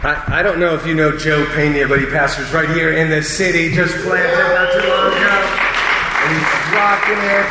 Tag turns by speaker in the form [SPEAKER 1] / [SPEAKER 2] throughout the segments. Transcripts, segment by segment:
[SPEAKER 1] I, I don't know if you know Joe Pena, but he pastors right here in the city, just planted not too long ago. And he's rocking it.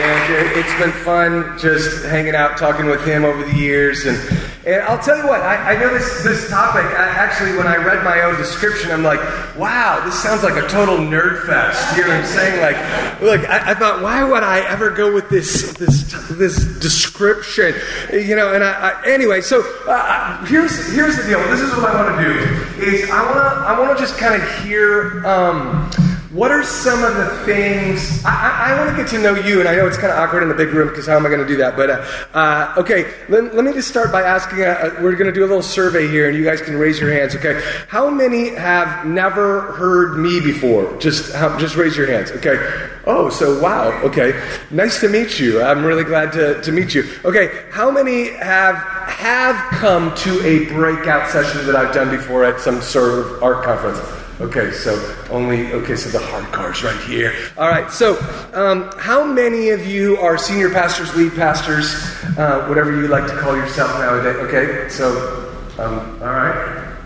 [SPEAKER 1] And uh, it's been fun just hanging out, talking with him over the years. And, and I'll tell you what, I, I know this, this topic, I, actually, when I read my own description, I'm like, wow, this sounds like a total nerd fest. You know what I'm saying? Like, look, I, I thought, why would I ever go with this, this, this description? You know, and I, anyway, so uh, here's, here's the deal. This is what I want to do, is I want to I wanna just kind of hear... Um, what are some of the things? I, I, I want to get to know you, and I know it's kind of awkward in the big room because how am I going to do that? But uh, uh, okay, let, let, me just start by asking. Uh, uh we're going to do a little survey here, and you guys can raise your hands. Okay, how many have never heard me before? Just just raise your hands. Okay. Oh, so wow. Okay, nice to meet you. I'm really glad to, to meet you. Okay, how many have have come to a breakout session that I've done before at some sort of ARC conference? Okay, so only, okay, so the hard cards right here. All right, so um, how many of you are senior pastors, lead pastors, uh, whatever you like to call yourself nowadays? Okay, so, um, all right.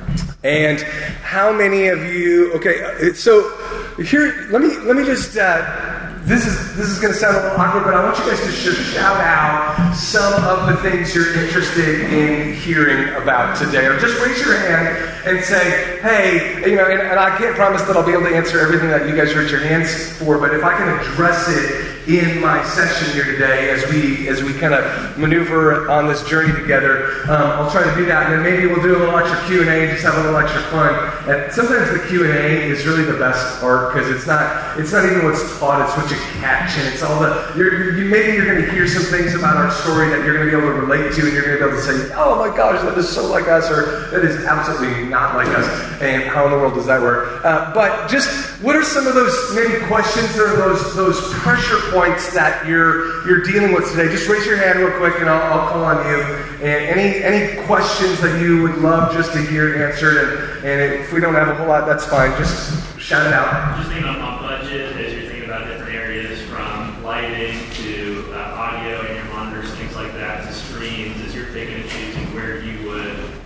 [SPEAKER 1] And how many of you, okay, uh, so here, let me, let me just, uh, this is this is going to sound a little awkward, but I want you guys to shout out some of the things you're interested in hearing about today, or just raise your hand and say, "Hey, you know." And, and I can't promise that I'll be able to answer everything that you guys raise your hands for, but if I can address it in my session here today as we as we kind of maneuver on this journey together. Um, I'll try to do that, and then maybe we'll do a little extra Q and A just have a little extra fun. And sometimes the Q and A is really the best part because it's not it's not even what's taught; it's what you catch, and it's all the you're, you maybe you're going to hear some things about our story that you're going to be able to relate to, and you're going to be able to say, "Oh my gosh, that is so like us," or "That is absolutely not like us." And how in the world does that work? Uh, but just what are some of those maybe questions or those those pressure points that you're you're dealing with today, just raise your hand real quick, and I'll, I'll call on you. And any any questions that you would love just to hear answered, and, and if we don't have a whole lot, that's fine. Just shout it out.
[SPEAKER 2] Just thinking about budget as you're thinking about different areas, from lighting to uh, audio and your monitors, things like that, to screens, as you're picking and choosing where you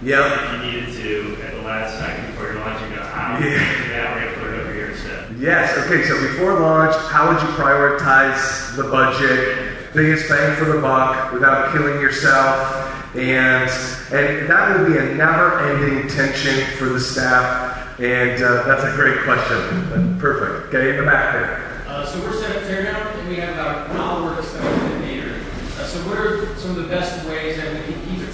[SPEAKER 2] would,
[SPEAKER 1] yep.
[SPEAKER 2] if you needed to, at the last second before your launch, you go, how yeah. that right over here.
[SPEAKER 1] Yes, okay, so before launch, how would you prioritize the budget, biggest bang for the buck without killing yourself? And, and that will be a never ending tension for the staff. And uh, that's a great question. Perfect. Get in the back there.
[SPEAKER 3] Uh, so we're set up here now, and we have about an hour set up in the theater. Uh, so what are some of the best ways that we can keep it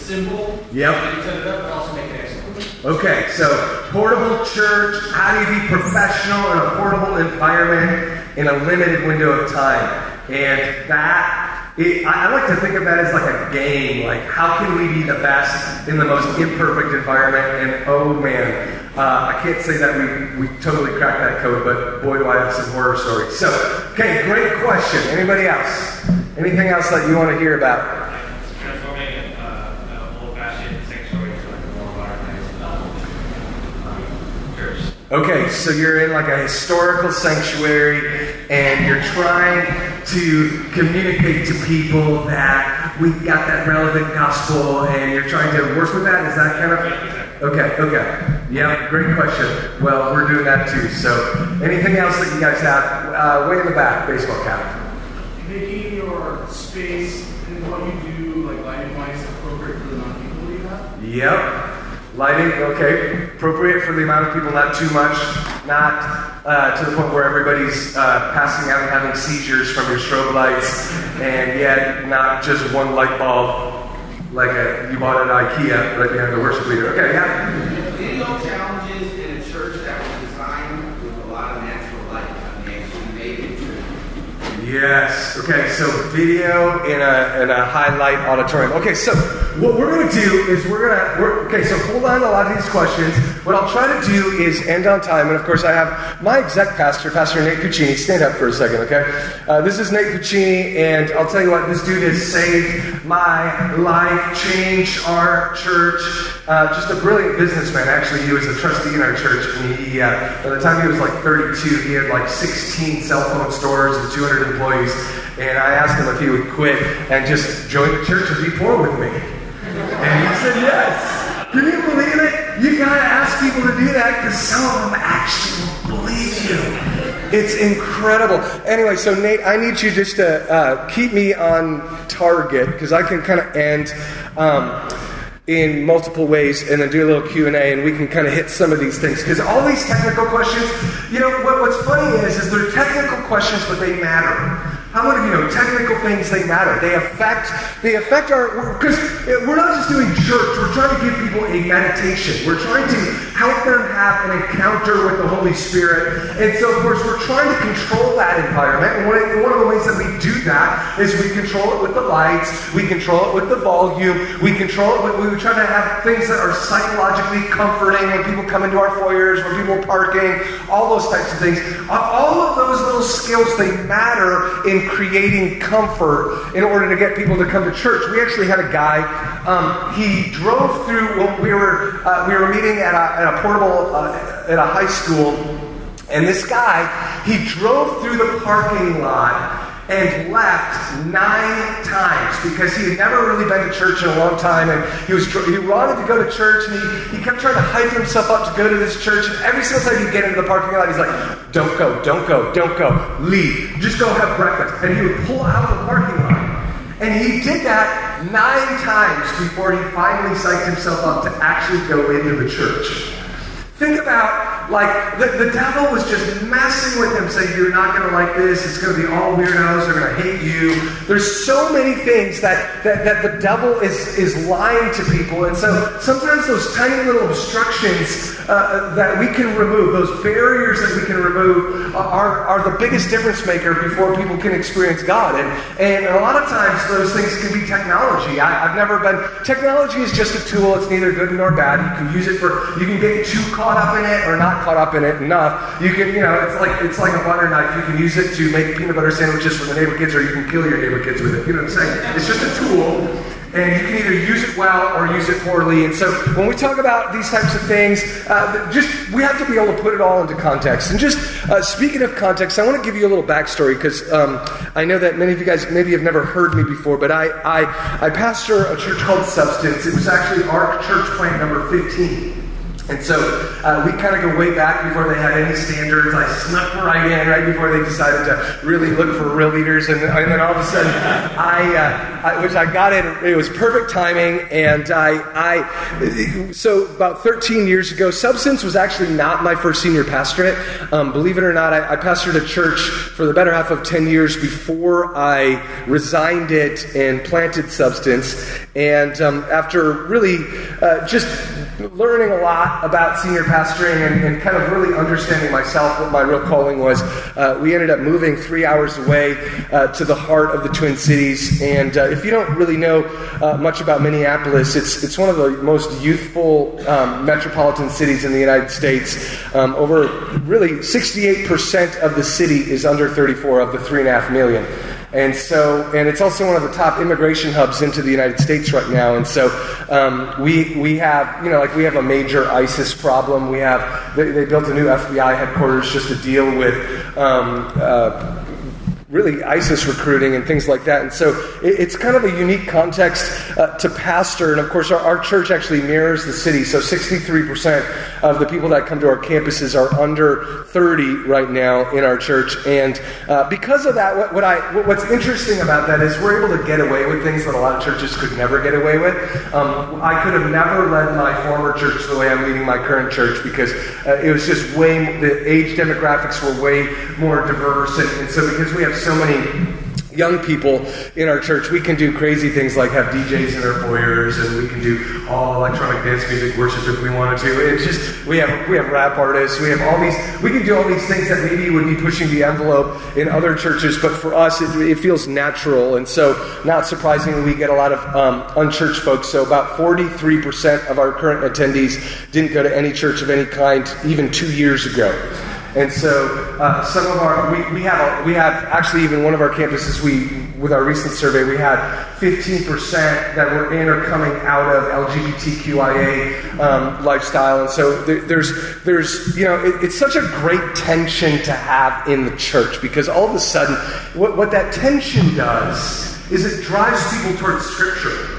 [SPEAKER 3] simple?
[SPEAKER 1] Yep.
[SPEAKER 3] And set it up, but also make it excellent?
[SPEAKER 1] Okay, so portable church, how do you be professional in a portable environment in a limited window of time? And that, it, I, I like to think of that as like a game. Like, how can we be the best in the most imperfect environment? And oh man, uh, I can't say that we, we totally cracked that code, but boy, do I have some horror stories. So, okay, great question. Anybody else? Anything else that you want to hear about? Okay, so you're in like a historical sanctuary and you're trying to communicate to people that we've got that relevant gospel and you're trying to work with that. Is that kind of. Okay, okay. Yeah, great question. Well, we're doing that too. So, anything else that you guys have? Uh, way in the back, baseball cap.
[SPEAKER 4] Making your space and what you do, like lighting wise, appropriate for the of people you have?
[SPEAKER 1] Yep. Lighting, okay, appropriate for the amount of people, not too much, not uh, to the point where everybody's uh, passing out and having seizures from your strobe lights, and yet not just one light bulb like a, you bought at IKEA right behind the worship leader. Okay,
[SPEAKER 5] yeah. Video challenges in a church that was designed with a lot of natural light. I mean, actually made it
[SPEAKER 1] Yes. Okay. So video in a in a highlight auditorium. Okay. So what we're going to do is we're going to, okay, so hold on to a lot of these questions. What I'll try to do is end on time. And of course, I have my exec pastor, Pastor Nate Puccini. Stand up for a second, okay? Uh, this is Nate Puccini, and I'll tell you what, this dude has saved my life, changed our church. Uh, just a brilliant businessman. Actually, he was a trustee in our church. And he, uh, by the time he was like 32, he had like 16 cell phone stores and 200 employees. And I asked him if he would quit and just join the church and be poor with me. And he said yes. Can you believe it? You gotta ask people to do that because some of them actually believe you. It's incredible. Anyway, so Nate, I need you just to uh, keep me on target because I can kind of end. Um, in multiple ways and then do a little q&a and we can kind of hit some of these things because all these technical questions you know what, what's funny is is they're technical questions but they matter how many of you know technical things they matter? They affect they affect our because eh, we're not just doing church. We're trying to give people a meditation. We're trying to help an encounter with the Holy Spirit. And so, of course, we're trying to control that environment. And one of, one of the ways that we do that is we control it with the lights. We control it with the volume. We control it. With, we try to have things that are psychologically comforting when people come into our foyers, when people are parking, all those types of things. All of those little skills they matter in creating comfort in order to get people to come to church. We actually had a guy. Um, he drove through. Well, we were uh, we were meeting at a, at a portable uh, at a high school, and this guy he drove through the parking lot and left nine times because he had never really been to church in a long time and he was he wanted to go to church and he, he kept trying to hype himself up to go to this church and every single time he'd get into the parking lot he's like don't go don't go don't go leave just go have breakfast and he would pull out of the parking lot and he did that nine times before he finally psyched himself up to actually go into the church think about like the, the devil was just messing with him, saying, You're not going to like this. It's going to be all weirdos. They're going to hate you. There's so many things that, that, that the devil is, is lying to people. And so sometimes those tiny little obstructions uh, that we can remove, those barriers that we can remove, are, are the biggest difference maker before people can experience God. And, and a lot of times those things can be technology. I, have never been, technology is just a tool. It's neither good nor bad. You can use it for, you can get too caught up in it or not caught up in it enough. You can, you know, it's like it's like a butter knife. You can use it to make peanut butter sandwiches for the neighbor kids, or you can kill your neighbor kids with it. You know what I'm saying? It's just a tool. And you can either use it well or use it poorly. And so when we talk about these types of things, uh, just we have to be able to put it all into context. And just uh, speaking of context, I want to give you a little backstory because um, I know that many of you guys maybe have never heard me before, but I, I, I pastor a church called Substance. It was actually our church plant number 15. And so uh, we kind of go way back before they had any standards. I snuck right in right before they decided to really look for real leaders, and, and then all of a sudden, I, uh, I, which I got in, it was perfect timing, and I, I, so about 13 years ago, Substance was actually not my first senior pastorate. Um, believe it or not, I, I pastored a church for the better half of 10 years before I resigned it and planted Substance, and um, after really uh, just learning a lot about senior pastoring and, and, kind of really understanding myself what my real calling was, uh, we ended up moving three hours away uh, to the heart of the Twin Cities. And uh, if you don't really know uh, much about Minneapolis, it's, it's one of the most youthful um, metropolitan cities in the United States. Um, over really 68% of the city is under 34 of the 3.5 million. And so, and it's also one of the top immigration hubs into the United States right now. And so, um, we we have, you know, like we have a major ISIS problem. We have they, they built a new FBI headquarters just to deal with um, uh, really ISIS recruiting and things like that. And so it, it's kind of a unique context uh, to pastor. And of course, our, our, church actually mirrors the city. So 63% of the people that come to our campuses are under 30 right now in our church. And uh, because of that, what, what I, what's interesting about that is we're able to get away with things that a lot of churches could never get away with. Um, I could have never led my former church the way I'm leading my current church because uh, it was just way, the age demographics were way more diverse. And, and so because we have so many young people in our church, we can do crazy things like have DJs in our foyers, and we can do all electronic dance music worship if we wanted to. It's just we have we have rap artists, we have all these we can do all these things that maybe would be pushing the envelope in other churches, but for us it, it feels natural, and so not surprisingly we get a lot of um, unchurched folks. So about forty three percent of our current attendees didn't go to any church of any kind even two years ago. And so uh, some of our, we, we, have a, we have actually even one of our campuses, we, with our recent survey, we had 15% that were in or coming out of LGBTQIA um, lifestyle. And so there, there's, there's, you know, it, it's such a great tension to have in the church because all of a sudden, what, what that tension does is it drives people towards Scripture.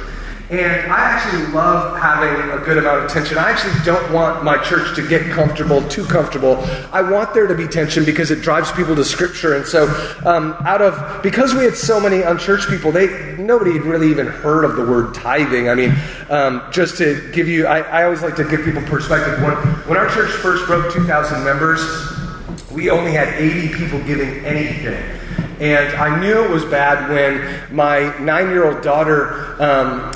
[SPEAKER 1] And I actually love having a good amount of tension. I actually don't want my church to get comfortable, too comfortable. I want there to be tension because it drives people to Scripture. And so, um, out of because we had so many unchurched people, they nobody had really even heard of the word tithing. I mean, um, just to give you, I, I always like to give people perspective. When when our church first broke 2,000 members, we only had 80 people giving anything. And I knew it was bad when my nine year old daughter, um,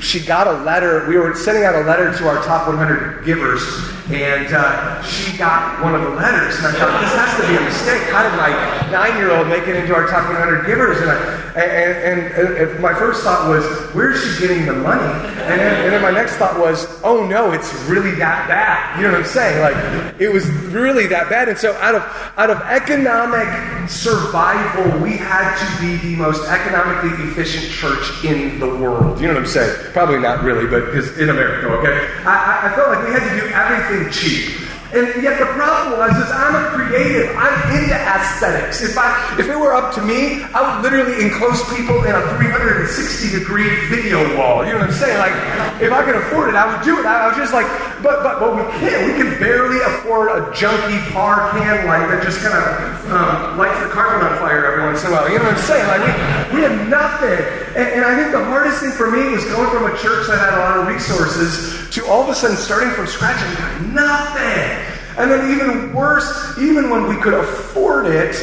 [SPEAKER 1] she got a letter. We were sending out a letter to our top 100 givers, and uh, she got one of the letters. And I thought, this has to be a mistake. How did my nine year old make it into our top 100 givers? And, I, and, and, and, my first thought was, where's she getting the money? And then, and then my next thought was, oh no, it's really that bad. You know what I'm saying? Like, it was really that bad. And so, out of, out of economic survival, we had to be the most economically efficient church in the world. You know what I'm saying? Probably not really, but in America, okay? I, I felt like we had to do everything cheap. And yet the problem was is I'm a creative. I'm into aesthetics. If I if it were up to me, I would literally enclose people in a 360 degree video wall. You know what I'm saying? Like if I could afford it, I would do it. I, was just like, but but but we can't. We can barely afford a junky par can light that just kind of um, lights the carpet on fire every once in a while. You know what I'm saying? Like we, we had nothing. And, and I think the hardest thing for me was going from a church that had a lot of resources to all of a sudden starting from scratch and got nothing. And then even worse, even when we could afford it,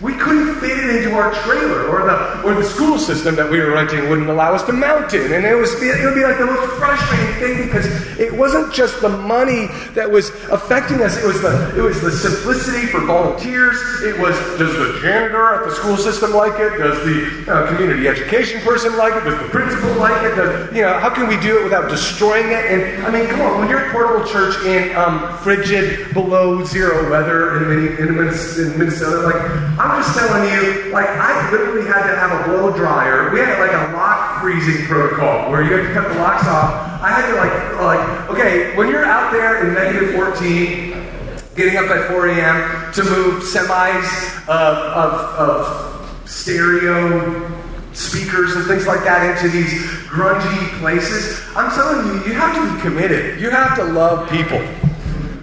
[SPEAKER 1] we couldn't fit it into our trailer, or the or the school system that we were renting wouldn't allow us to mount it. And it was it would be like the most frustrating thing because it wasn't just the money that was affecting us. It was the it was the simplicity for volunteers. It was does the janitor at the school system like it? Does the uh, community education person like it? Does the principal like it? Does, you know how can we do it without destroying it? And I mean, come on, when you're a portable church in um, frigid below zero weather in, in, in Minnesota, like I'm I'm just telling you, like, I literally had to have a blow dryer. We had like a lock freezing protocol where you had to cut the locks off. I had to like, like, okay, when you're out there in negative 14, getting up at 4 a.m. to move semis of, of, of stereo speakers and things like that into these grungy places. I'm telling you, you have to be committed. You have to love people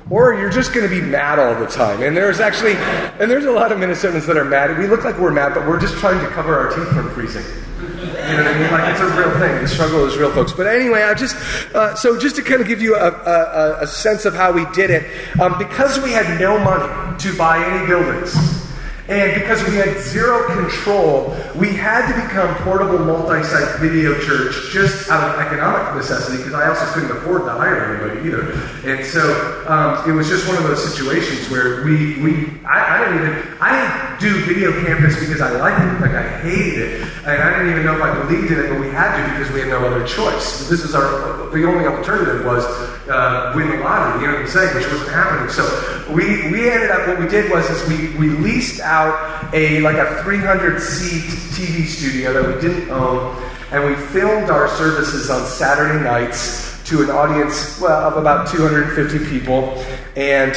[SPEAKER 1] or you're just going to be mad all the time. And there's actually, and there's a lot of Minnesotans that are mad. We look like we're mad, but we're just trying to cover our teeth from freezing. You know what I mean? Like it's a real thing. The struggle is real, folks. But anyway, I just uh, so just to kind of give you a, a, a sense of how we did it, um, because we had no money to buy any buildings. And because we had zero control, we had to become portable multi-site video church just out of economic necessity because I also couldn't afford to hire anybody either. And so um, it was just one of those situations where we, we I, I, didn't even, I didn't do video campus because I liked it, like I hated it. And I didn't even know if I believed in it, but we had to because we had no other choice. This is our, the only alternative was uh, win the lottery, you know what I'm saying, which wasn't happening. So we, we ended up, what we did was is we, we leased out out a like a 300 seat TV studio that we didn't own, and we filmed our services on Saturday nights to an audience well, of about 250 people. And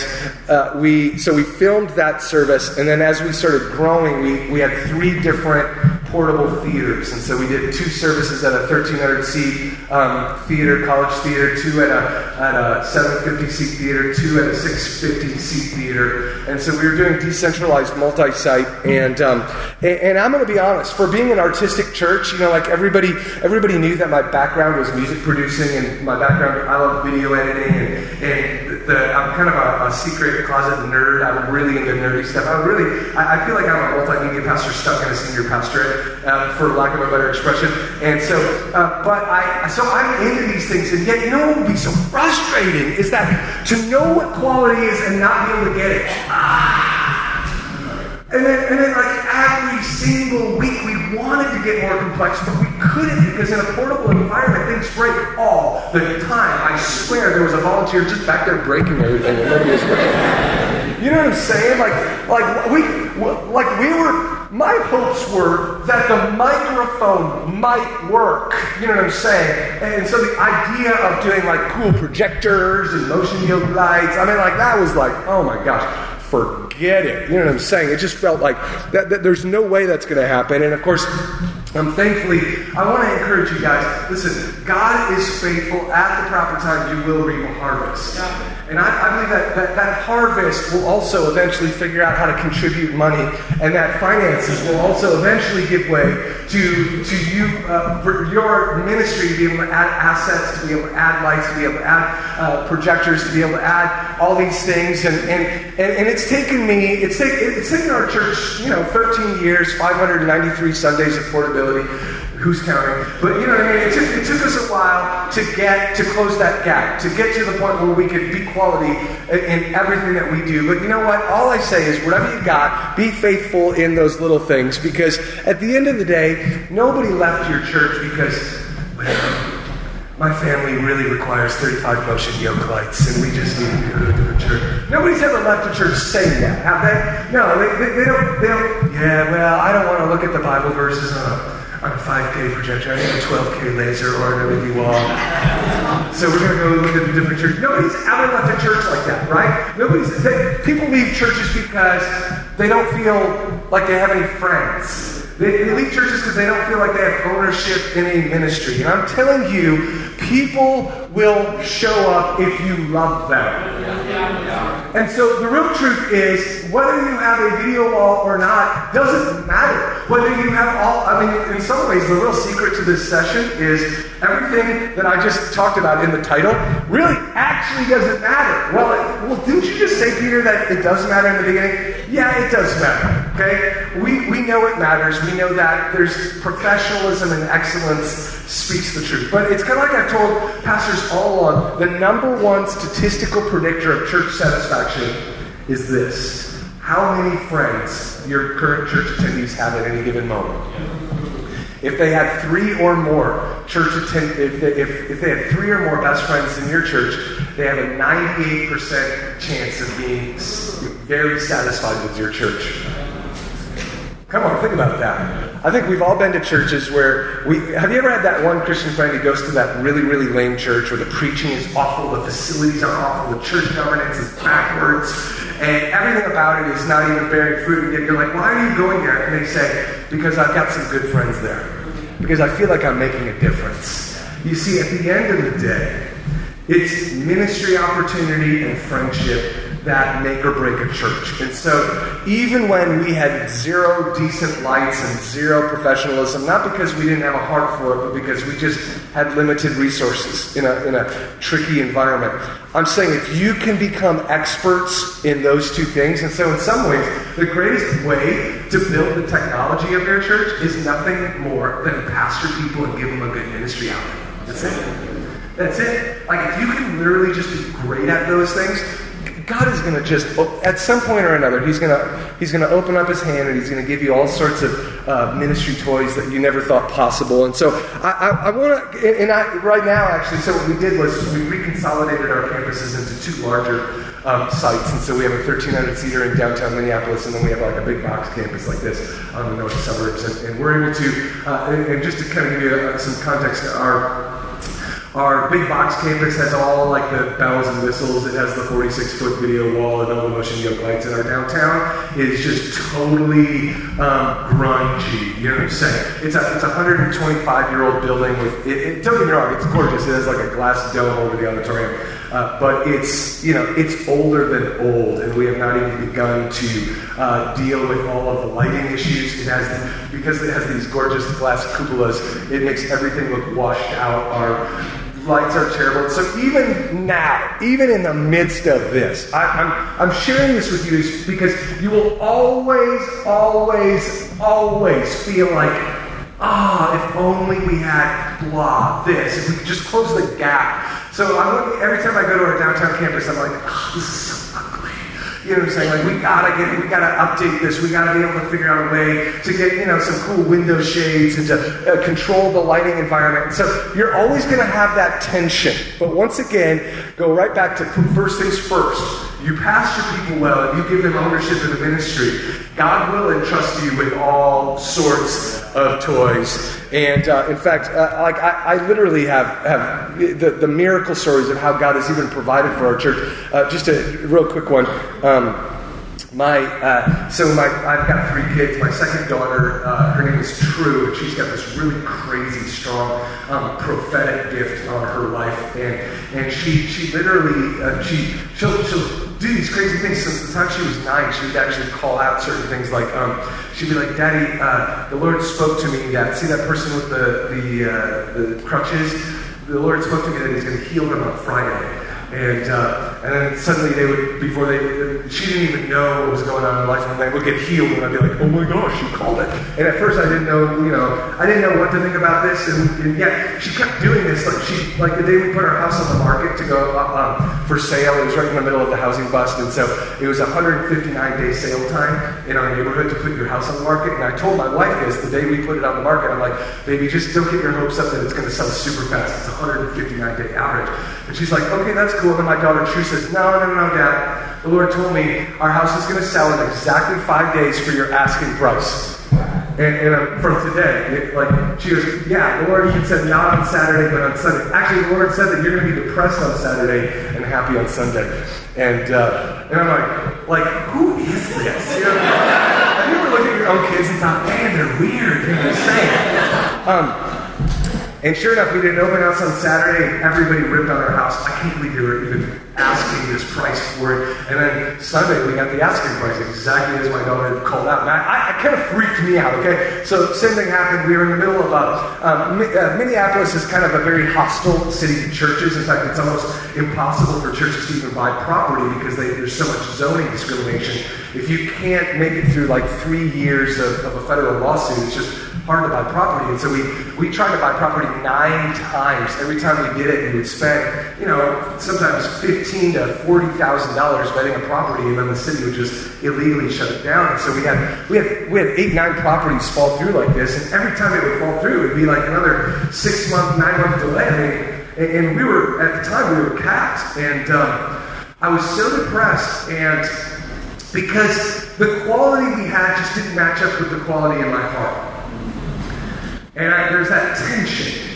[SPEAKER 1] uh, we so we filmed that service, and then as we started growing, we, we had three different portable theaters. And so we did two services at a 1,300 seat um, theater, college theater, two at a, at a 750 seat theater, two at a 650 seat theater. And so we were doing decentralized multi site. And, um, and, and, I'm going to be honest, for being an artistic church, you know, like everybody, everybody knew that my background was music producing and my background, I love video editing and, and the, I'm kind of a, a, secret closet nerd. I'm really into nerdy stuff. I really, I, I feel like I'm a multimedia pastor stuck in a senior pastorate, um, for lack of a better expression. And so, uh, but I, so I'm into these things, and yet, you know what would be so frustrating is that to know what quality is and not be able to get it. Ah. And then, and then, like every single week, we wanted to get more complex, but we couldn't because in a portable environment, things break all the time. I swear, there was a volunteer just back there breaking everything. You know what I'm saying? Like, like we, like we were. My hopes were that the microphone might work. You know what I'm saying? And so the idea of doing like cool projectors and motion yoke lights. I mean, like that was like, oh my gosh forget it. You know what I'm saying? It just felt like that, that there's no way that's going to happen. And of course, um, thankfully, I want to encourage you guys. Listen, God is faithful. At the proper time, you will reap a harvest. And I, I believe that, that that harvest will also eventually figure out how to contribute money, and that finances will also eventually give way to, to you, uh, for your ministry to be able to add assets, to be able to add lights, to be able to add uh, projectors, to be able to add all these things. And, and, and, and it's taken me, it's, take, it's taken our church, you know, 13 years, 593 Sundays of portability. Who's counting? But you know what I mean? It took, it took us a while to get to close that gap, to get to the point where we could be quality in, in everything that we do. But you know what? All I say is, whatever you got, be faithful in those little things because at the end of the day, nobody left your church because, my family really requires 35 motion yoke lights, and we just need to go to the church. Nobody's ever left a church saying that, have they? No, they, they, they don't. They don't. Yeah, well, I don't want to look at the Bible verses on a on a 5K projector. I need a 12K laser or an LED wall. So we're going to go look at different churches. Nobody's ever left a church like that, right? Nobody's. They, people leave churches because they don't feel like they have any friends. They, they leave churches because they don't feel like they have ownership in a ministry. And I'm telling you, people will show up if you love them. And so the real truth is, whether you have a video wall or not doesn't matter. Whether you have all, I mean, in some ways, the real secret to this session is everything that I just talked about in the title really actually doesn't matter. Well, well, didn't you just say, Peter, that it does matter in the beginning? Yeah, it does matter. Okay, we we know it matters. We know that there's professionalism and excellence speaks the truth. But it's kind of like I've told pastors all along. The number one statistical predictor of church satisfaction is this: how many friends your current church attendees have at any given moment. If they had three or more church attend, if they, if, if they had three or more best friends in your church, they have a 98% chance of being very satisfied with your church. Come on, think about that. I think we've all been to churches where we have you ever had that one Christian friend who goes to that really, really lame church where the preaching is awful, the facilities are awful, the church governance is backwards, and everything about it is not even bearing fruit, and yet you're like, why are you going there? And they say, because I've got some good friends there. Because I feel like I'm making a difference. You see, at the end of the day, it's ministry opportunity and friendship that make or break a church. And so, even when we had zero decent lights and zero professionalism, not because we didn't have a heart for it, but because we just had limited resources in a, in a tricky environment, I'm saying if you can become experts in those two things, and so in some ways, the greatest way to build the technology of your church is nothing more than pastor people and give them a good ministry out. There. That's it. That's it. Like if you can literally just be great at those things, God is going to just, at some point or another, He's going to He's going to open up His hand and He's going to give you all sorts of uh, ministry toys that you never thought possible. And so I, I, I want to, and I, right now actually, so what we did was we reconsolidated our campuses into two larger um, sites. And so we have a 1,300 seater in downtown Minneapolis, and then we have like a big box campus like this on the north suburbs. And, and we're able to, uh, and, and, just to kind of give you uh, some context, our our big box campus has all like the bells and whistles. It has the 46 foot video wall and all the motion yoke lights. And our downtown is just totally um, grungy. You know what I'm saying? It's a it's a 125 year old building with. It, it, don't get me wrong, it's gorgeous. It has like a glass dome over the auditorium. Uh, but it's you know it's older than old, and we have not even begun to uh, deal with all of the lighting issues. It has because it has these gorgeous glass cupolas. It makes everything look washed out. Our lights are terrible. So even now, even in the midst of this, I, I'm, I'm sharing this with you because you will always, always, always feel like, ah, if only we had blah, this, if we could just close the gap. So looking, every time I go to our downtown campus, I'm like, oh, this is so. You know what I'm saying? Like, we gotta get, we gotta update this. We gotta be able to figure out a way to get, you know, some cool window shades and to uh, control the lighting environment. And so you're always gonna have that tension. But once again, go right back to first things first. You pastor people well and you give them ownership in the ministry. God will entrust you with all sorts of toys. And uh, in fact, uh, like I, I, literally have have the, the miracle stories of how God has even provided for our church. Uh, just a real quick one. Um, my uh, so my I've got three kids. My second daughter, uh, her name is True, and she's got this really crazy, strong um, prophetic gift on her life, and and she she literally uh, she she'll she'll do these crazy things since the time she was nine. She would actually call out certain things like um, she'd be like, "Daddy, uh, the Lord spoke to me that see that person with the the uh, the crutches." The Lord spoke to me that He's going to heal them on Friday. And, uh, and then suddenly they would, before they, she didn't even know what was going on in her life, and they would get healed, and I'd be like, oh my gosh, you called it. And at first I didn't know, you know, I didn't know what to think about this, and, and yet she kept doing this. Like she, like the day we put our house on the market to go uh, um, for sale, it was right in the middle of the housing bust, and so it was 159 day sale time in our neighborhood to put your house on the market. And I told my wife this the day we put it on the market. I'm like, baby, just don't get your hopes up that it's going to sell super fast. It's 159 day average. And she's like, okay, that's cool. And then my daughter True says, no, no, no, Dad. The Lord told me our house is going to sell in exactly five days for your asking price. And, and uh, from today, it, like she goes, yeah, the Lord even said not on Saturday, but on Sunday. Actually, the Lord said that you're going to be depressed on Saturday and happy on Sunday. And uh, and I'm like, like who is this? You know, have you ever looked at your own kids and thought, man, they're weird, they're insane? Um, and sure enough, we did an open house on Saturday, and everybody ripped on our house. I can't believe they were even asking this price for it. And then Sunday, we got the asking price exactly as my daughter called out. And I, I, kind of freaked me out, okay? So, same thing happened. We were in the middle of a, um, uh, Minneapolis is kind of a very hostile city to churches. In fact, it's almost impossible for churches to even buy property because they, there's so much zoning discrimination. If you can't make it through like three years of, of a federal lawsuit, it's just hard to buy property. And so we, we tried to buy property nine times. Every time we did it, we would spend, you know, sometimes fifteen to forty thousand dollars vetting a property, and then the city would just illegally shut it down. And so we had we had we had eight, nine properties fall through like this, and every time it would fall through, it'd be like another six month, nine month delay. I mean, and, we were at the time we were capped, and um, I was so depressed and because the quality we had just didn't match up with the quality in my heart. And I, there's that tension.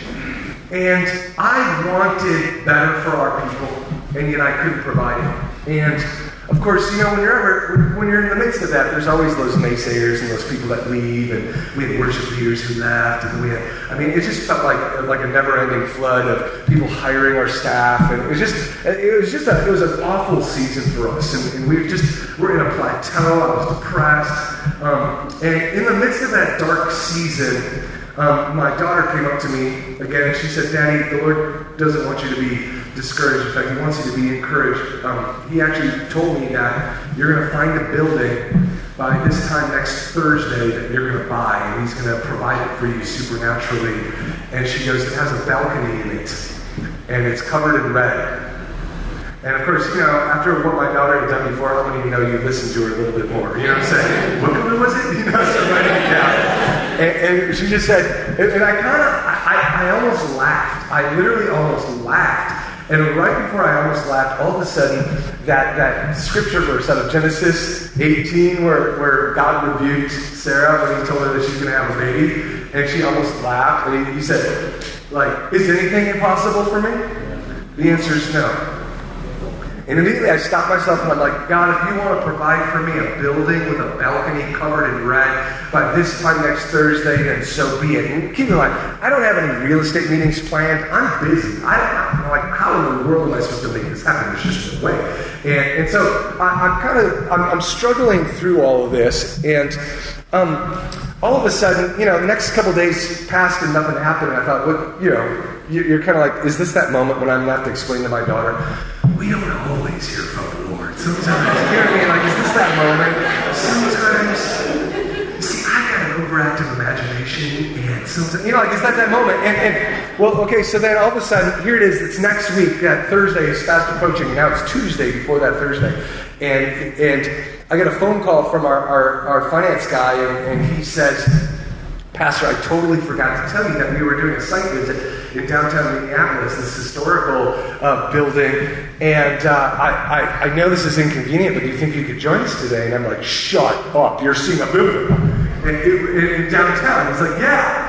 [SPEAKER 1] And I wanted better for our people, and yet I couldn't provide it. And of course, you know, when you're ever, when you're in the midst of that, there's always those naysayers and those people that leave, and we had worship leaders who left, and we had, I mean, it just felt like like a never-ending flood of people hiring our staff, and it was just, it was just a, it was an awful season for us, and, and we just were in a plateau. I was depressed, um, and in the midst of that dark season, um, my daughter came up to me again and she said, Daddy, the Lord doesn't want you to be discouraged. In fact, He wants you to be encouraged. Um, he actually told me that you're going to find a building by this time next Thursday that you're going to buy, and He's going to provide it for you supernaturally. And she goes, It has a balcony in it, and it's covered in red. And of course, you know, after what my daughter had done before, how many of you know you listened to her a little bit more? You know what I'm saying? What color was it? You know, so down. And, and, she just said, and, and I kind of, I, I almost laughed. I literally almost laughed. And right before I almost laughed, all of a sudden, that, that scripture verse out of Genesis 18, where, where God rebuked Sarah when he told her that she's going to have a baby, and she almost laughed. And he, he said, like, is anything impossible for me? The answer is no. And immediately I stopped myself and I'm like, God, if you want to provide for me a building with a balcony covered in red by this time next Thursday, then so be it. And keep in mind, I don't have any real estate meetings planned. I'm busy. I, am like, how in the world am I supposed to make this happen? There's just no way. And, and so I, am kind of, I'm, I'm, struggling through all of this. And um, all of a sudden, you know, the next couple days passed and nothing happened. And I thought, what, you know, you're kind of like, is this that moment when I'm have to explain to my daughter, we don't always hear from the Lord. Sometimes, you know what I mean? Like, is this that moment? Sometimes, see, I got an overactive imagination, and sometimes, you know, like, is that that moment? And, and, well, okay, so then all of a sudden, here it is. It's next week. That Thursday is fast approaching. Now it's Tuesday before that Thursday, and and I get a phone call from our our, our finance guy, and, and he says, Pastor, I totally forgot to tell you that we were doing a site visit in downtown Minneapolis, this historical uh, building. And uh, I, I, I, know this is inconvenient, but do you think you could join us today? And I'm like, shut up, you're seeing a building in, in, in downtown. He's like, yeah.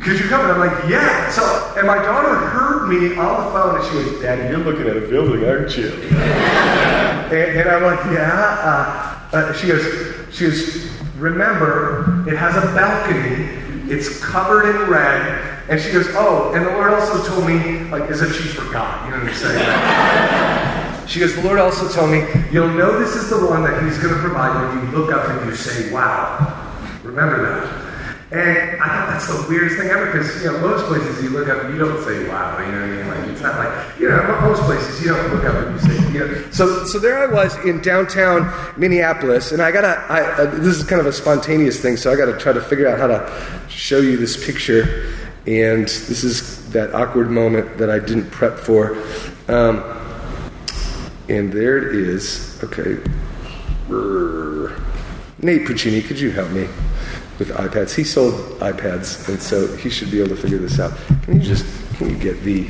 [SPEAKER 1] Could you come? And I'm like, yeah. So, and my daughter heard me on the phone, and she goes, Daddy, you're looking at a building, aren't you? and, and, I'm like, yeah. Uh, Uh, she goes, she goes, remember, it has a balcony. It's covered in red. And she goes, oh, and the Lord also told me, like, as if she forgot. You know what I'm saying? She goes, The Lord also told me, you'll know this is the one that He's going to provide when you look up and you say, Wow. Remember that. And I thought that's the weirdest thing ever because, you know, most places you look up and you don't say, wow, you know what I mean? Like, it's not like, you know, most places you don't look up and you say, you know. So, so there I was in downtown Minneapolis, and I gotta, I, uh, this is kind of a spontaneous thing, so I gotta try to figure out how to show you this picture. And this is that awkward moment that I didn't prep for. Um, and there it is. Okay. Nate Puccini, could you help me with iPads? He sold iPads, and so he should be able to figure this out. Can you just can you get the?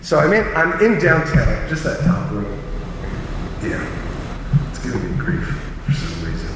[SPEAKER 1] So I'm in I'm in downtown, just that top room. Yeah, it's giving me grief for some reason.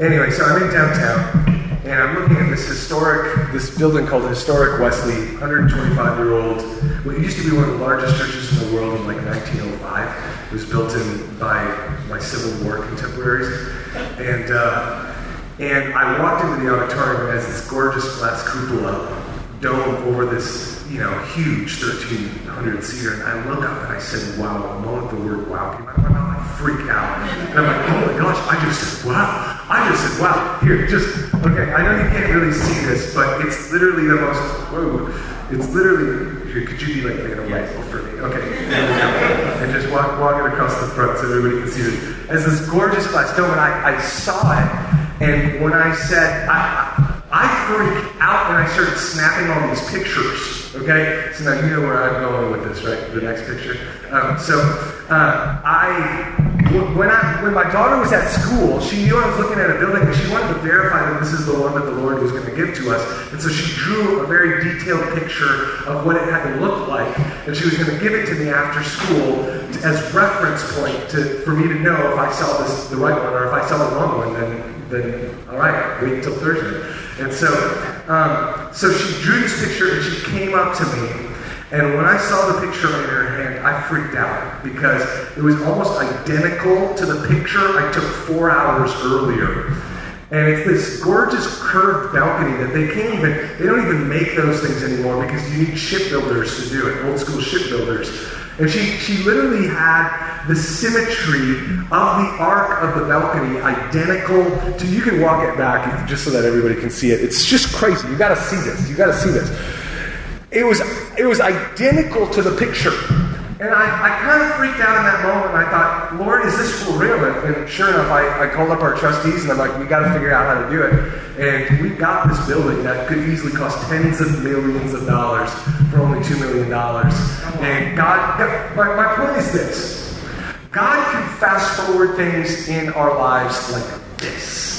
[SPEAKER 1] Anyway, so I'm in downtown, and I'm looking at this historic, this building called Historic Wesley, 125 year old. What used to be one of the largest churches in the world in like 1905. It was built in by my Civil War contemporaries, and uh, and I walked into the auditorium and it has this gorgeous glass cupola dome over this, you know, huge 1,300 seater, and I look up and I said, "Wow!" The moment the word "wow" came out, my mouth, I freak out, and I'm like, "Oh my gosh!" I just said, "Wow!" I just said, "Wow!" Here, just okay. I know you can't really see this, but it's literally the most. Whoa! It's literally. Here, could you be like Vanna White for me? Okay. and just walk, walk it across the front so everybody can see it. As this gorgeous glass dome, and I, I saw it, and when I said, I, I freaked out and I started snapping all these pictures. Okay, so now you know where I'm going with this, right? The next picture. Um, so uh, I, when I, when my daughter was at school, she knew I was looking at a building, and she wanted to verify that this is the one that the Lord was going to give to us. And so she drew a very detailed picture of what it had to look like, and she was going to give it to me after school as reference point to, for me to know if I saw this the right one or if I saw the wrong one. Then then all right, wait until Thursday. And so, um, so she drew this picture and she came up to me. And when I saw the picture in her hand, I freaked out because it was almost identical to the picture I took four hours earlier. And it's this gorgeous curved balcony that they can't even, they don't even make those things anymore because you need shipbuilders to do it, old school shipbuilders. And she, she literally had the symmetry of the arc of the balcony identical to, you can walk it back just so that everybody can see it. It's just crazy. You gotta see this. You gotta see this. It was, it was identical to the picture. And I, I kind of freaked out in that moment. I thought, Lord, is this for real? And, and sure enough, I, I called up our trustees and I'm like, we got to figure out how to do it. And we got this building that could easily cost tens of millions of dollars for only $2 million. And God, my, my point is this God can fast forward things in our lives like this.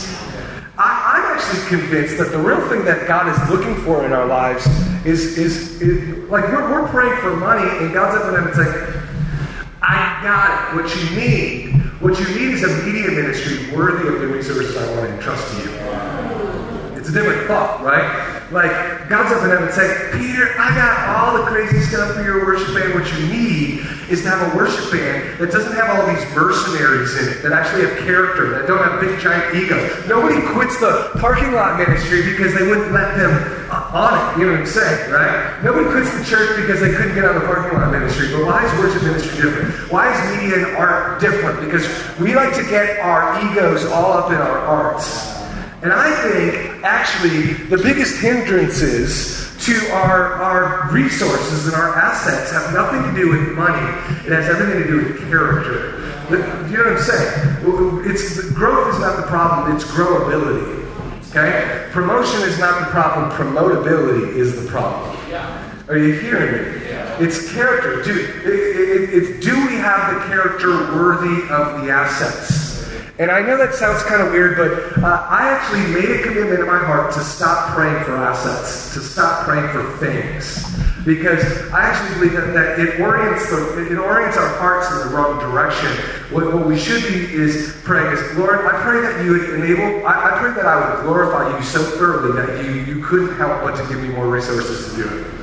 [SPEAKER 1] Actually convinced that the real thing that God is looking for in our lives is, is, is like we're, we're praying for money, and God's up in heaven saying, I got it. What you need, what you need is a media ministry worthy of the resources I want to entrust to you. It's a different thought, right? Like, God's up in heaven saying, Peter, I got all the crazy stuff for your worship band. What you need is to have a worship band that doesn't have all these mercenaries in it, that actually have character, that don't have big, giant egos. Nobody quits the parking lot ministry because they wouldn't let them on it. You know what I'm saying, right? Nobody quits the church because they couldn't get on the parking lot ministry. But why is worship ministry different? Why is media and art different? Because we like to get our egos all up in our arts. And I think actually the biggest hindrances to our, our resources and our assets have nothing to do with money. It has everything to do with character. Do you know what I'm saying? It's growth is not the problem, it's growability. Okay? Promotion is not the problem, promotability is the problem. Are you hearing me? It's character. Do, it, it, it, do we have the character worthy of the assets? And I know that sounds kind of weird, but uh, I actually made a commitment in my heart to stop praying for assets, to stop praying for things. Because I actually believe that, that it orients the, it orients our hearts in the wrong direction. What, what we should be is praying is, Lord, I pray that you would enable, I, I pray that I would glorify you so thoroughly that you, you couldn't help but to give me more resources to do it.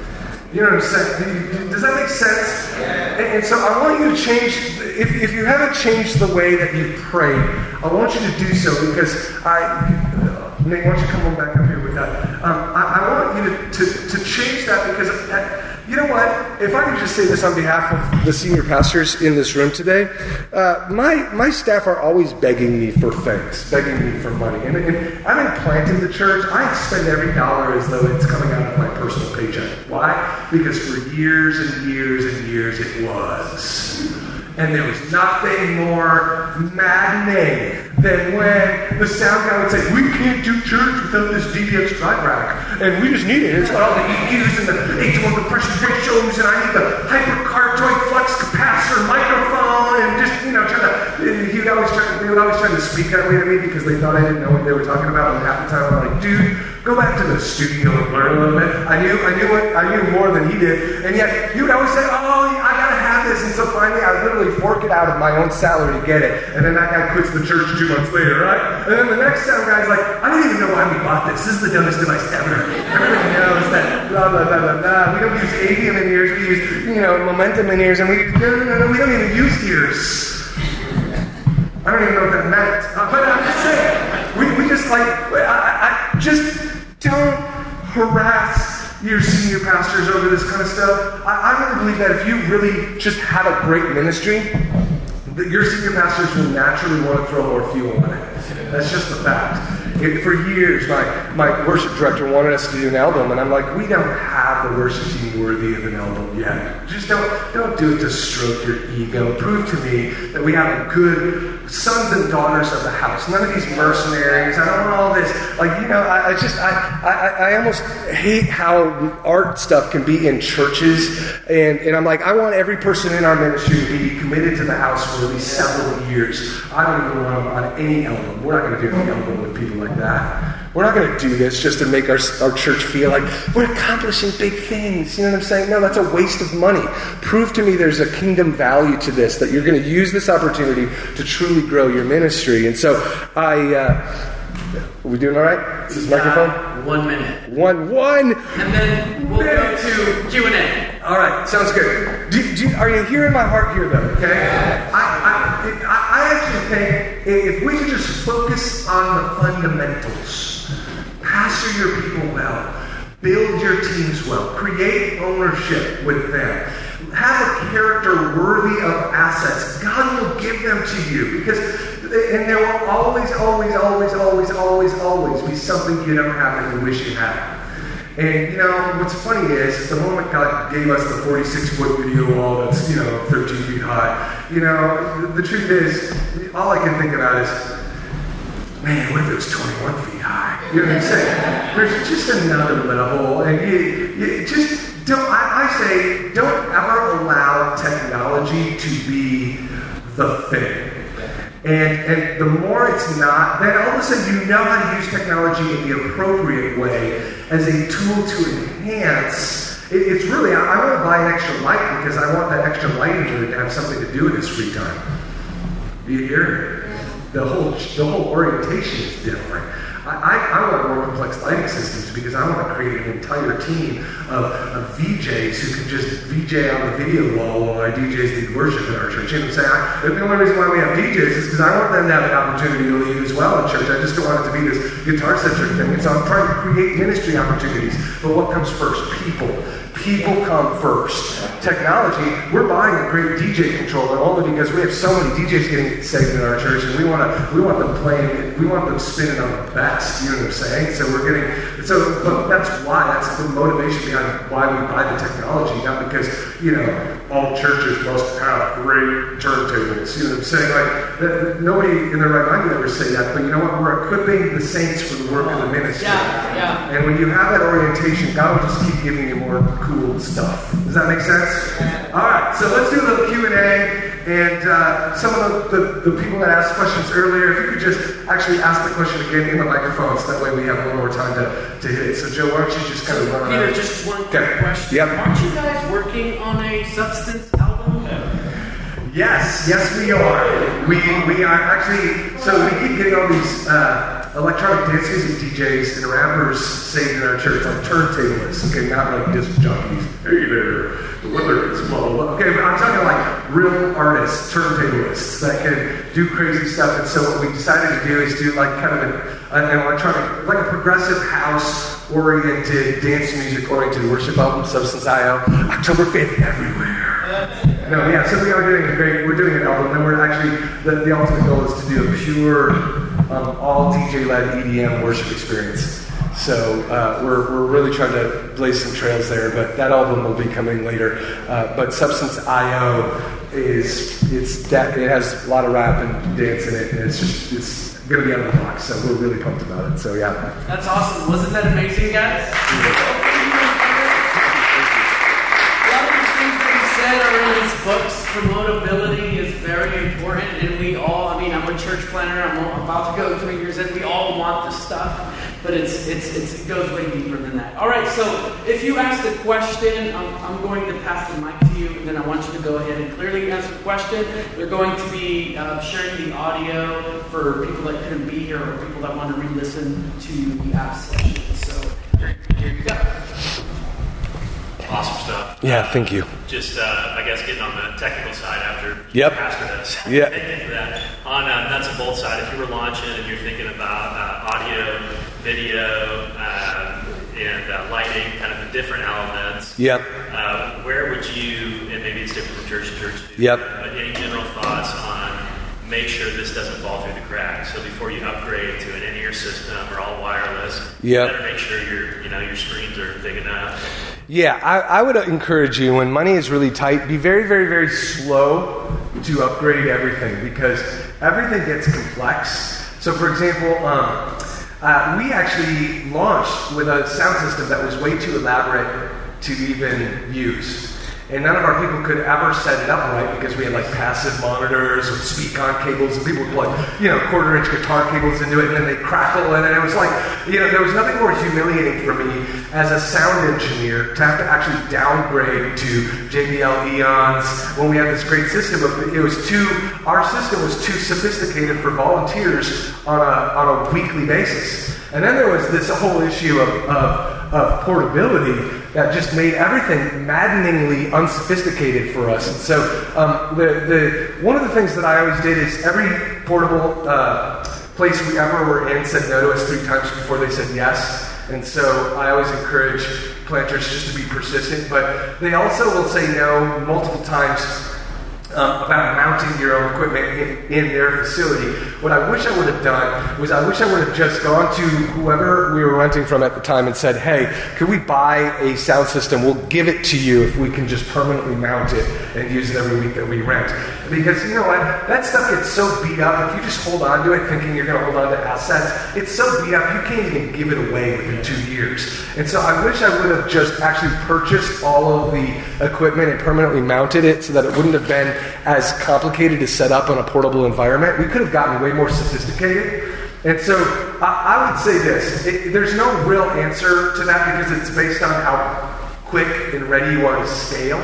[SPEAKER 1] You know what I'm saying? Does that make sense? And, and so I want you to change, if, if you haven't changed the way that you pray, I want you to do so because I, Nate, why don't you come on back up here with that? Um, I, I want you to, to, to change that because, uh, you know what? If I could just say this on behalf of the senior pastors in this room today, uh, my, my staff are always begging me for things, begging me for money. And, and I've implanted the church. I spend every dollar as though it's coming out of my personal paycheck. Why? Because for years and years and years it was. And there was nothing more maddening than when the sound guy would say, We can't do church without this DBX drive rack. And we just need it. It's got all the EQs and the 8 to 1 compression ratios, and I need the hypercardioid flux capacitor microphone, and just, you know, try to, he would always try, they would always try to speak that way to me because they thought I didn't know what they were talking about. And half the time I'm like, Dude, go back to the studio and learn a little bit. I knew, I knew, what, I knew more than he did. And yet, he would always say, Oh, I got to have this. And so finally, I literally fork it out of my own salary to get it. And then that guy quits the church two months later, right? And then the next sound guy's like, I don't even know why we bought this. This is the dumbest device ever. Everybody knows that blah, blah, blah, blah, blah. We don't use Aviom in ears. We use, you know, momentum in ears. And we, no, no, no, no, we don't even use ears. I don't even know what that meant. Uh, but I'm just saying, we, we just like, I, I, just don't harass your senior pastors over this kind of stuff. I, I really believe that if you really just have a great ministry, that your senior pastors will naturally want to throw more fuel on it. That's just the fact. It, for years, my, my worship director wanted us to do an album, and I'm like, we don't have a worship team worthy of an album yet. Just don't don't do it to stroke your ego. Prove to me that we have good sons and daughters of the house. None of these mercenaries. I don't want all this. Like you know, I, I just I, I I almost hate how art stuff can be in churches, and and I'm like, I want every person in our ministry to be committed to the house for at least several years. I don't even want them on any album. We're not going to do any album with people like that. We're not going to do this just to make our, our church feel like we're accomplishing big things. You know what I'm saying? No, that's a waste of money. Prove to me there's a kingdom value to this, that you're going to use this opportunity to truly grow your ministry. And so I. Uh, are we doing all right? Is this microphone?
[SPEAKER 6] One minute.
[SPEAKER 1] One, one.
[SPEAKER 6] And then we'll go to Q&A.
[SPEAKER 1] All right, sounds good. Do, do, are you hearing my heart here, though? Okay. I, I, I actually think if we could just focus on the fundamentals, pastor your people well, build your teams well, create ownership with them, have a character worthy of assets. God will give them to you because, and there will always, always, always, always, always, always be something you don't have that you wish you had. And you know, what's funny is, the moment God gave us the 46 foot video wall that's, you know, 13 feet high, you know, the, the truth is, all I can think about is, man, what if it was 21 feet high? You know what I'm saying? There's just another level, and you, you just don't, I, I say, don't ever allow technology to be the thing. And, and the more it's not, then all of a sudden you know how to use technology in the appropriate way as a tool to enhance. It, it's really, I, I, want to buy an extra light because I want that extra light in to have something to do in his free time. Do you hear me? The whole, the whole orientation is different. I, I, want more complex lighting systems because I want to create an entire team of, of VJs who can just VJ on the video wall while our DJs lead worship in our church. You know what I'm saying? The only reason why we have DJs is because I want them to have an opportunity to lead as well in church. I just don't want it to be this guitar centric thing. And so I'm trying to create ministry opportunities. But what comes first? People. People come first. Technology, we're buying a great DJ controller only because we have so many DJs getting saved in our church, and we want to we want them playing, we want them spinning on the best. You know what I'm saying? So we're getting so, but that's why that's the motivation behind why we buy the technology, not because you know all churches must have great turntables. You know what I'm saying? Like that, nobody in their right mind would ever say that, but you know what? We're equipping the saints for the work of the ministry.
[SPEAKER 6] Yeah, yeah.
[SPEAKER 1] And when you have that orientation, God will just keep giving you more cool stuff. Does that make sense? All right, so let's do a little Q and uh, some of the, the, the, people that asked questions earlier, if you could just actually ask the question again in the microphone, so that way we have a little more time to, to hit it. So, Joe, why don't you just kind of run
[SPEAKER 6] Peter,
[SPEAKER 1] around?
[SPEAKER 6] just one
[SPEAKER 1] Okay.
[SPEAKER 6] quick question.
[SPEAKER 1] Yep.
[SPEAKER 6] Aren't you guys working on a substance album?
[SPEAKER 1] Yes, yes, we are. We, we are actually, so we keep getting all these uh, electronic dance music DJs and rappers say in our church like turntablists, okay, not like disc jockeys. Hey there, the weather is blah blah. Okay, but I'm talking like real artists, turntablists that can do crazy stuff. And so what we decided to do is do like kind of an, an electronic, like a progressive house oriented, dance music oriented worship album, Substance IO, October 5th everywhere. No, yeah, so we are doing a great, we're doing an album, and we're actually, the, the ultimate goal is to do a pure, um, all DJ led EDM worship experience. So uh, we're, we're really trying to blaze some trails there, but that album will be coming later. Uh, but Substance IO is, it's that, it has a lot of rap and dance in it, and it's just, it's going to be on the box, so we're really pumped about it. So yeah.
[SPEAKER 6] That's awesome. Wasn't that amazing, guys? A lot of the things that he said are in his books. Promotability is very important, and we all, I mean, I'm a church planner, I'm about to go three years in, we all want this stuff, but it's, it's, it's, it goes way deeper than that. All right, so if you ask a question, I'm, I'm going to pass the mic to you, and then I want you to go ahead and clearly answer the question. They're going to be uh, sharing the audio for people that couldn't be here or people that want to re-listen to the ARC session. So here, here you go.
[SPEAKER 2] Awesome stuff.
[SPEAKER 1] Yeah, thank you.
[SPEAKER 2] Just, uh, I guess, getting on the technical side after
[SPEAKER 1] Yep.
[SPEAKER 2] Pastor does.
[SPEAKER 1] Yeah.
[SPEAKER 2] Thank you that. On uh, nuts and bolts side, if you were launching and you're thinking about uh, audio, video, um, and uh, lighting, kind of the different elements,
[SPEAKER 1] Yep.
[SPEAKER 2] uh, where would you, and maybe it's different from church to church, too,
[SPEAKER 1] Yep.
[SPEAKER 2] but any general thoughts on make sure this doesn't fall through the cracks? So before you upgrade to an in-ear system or all wireless,
[SPEAKER 1] Yep.
[SPEAKER 2] you better make sure your, you know, your screens are big enough.
[SPEAKER 1] Yeah, I, I would encourage you when money is really tight, be very, very, very slow to upgrade everything because everything gets complex. So, for example, um, uh, we actually launched with a sound system that was way too elaborate to even use. And none of our people could ever set it up right because we had like passive monitors with Speakon cables and people would plug, you know, quarter inch guitar cables into it and then they crackle and it was like, you know, there was nothing more humiliating for me as a sound engineer to have to actually downgrade to JBL Eons when we had this great system. But it was too, our system was too sophisticated for volunteers on a, on a weekly basis. And then there was this whole issue of, of, of portability that just made everything maddeningly unsophisticated for us. And so, um, the, the, one of the things that I always did is every portable uh, place we ever were in said no to us three times before they said yes. And so I always encourage planters just to be persistent, but they also will say no multiple times um, about mounting your own equipment in, in their facility. What I wish I would have done was I wish I would have just gone to whoever we were renting from at the time and said, hey, could we buy a sound system? We'll give it to you if we can just permanently mount it and use it every week that we rent. Because you know what? That stuff gets so beat up. If you just hold on to it thinking you're going to hold on to assets, it's so beat up you can't even give it away within two years. And so I wish I would have just actually purchased all of the equipment and permanently mounted it so that it wouldn't have been as complicated to set up on a portable environment. We could have gotten way more sophisticated. And so I, I would say this it, there's no real answer to that because it's based on how quick and ready you are to scale.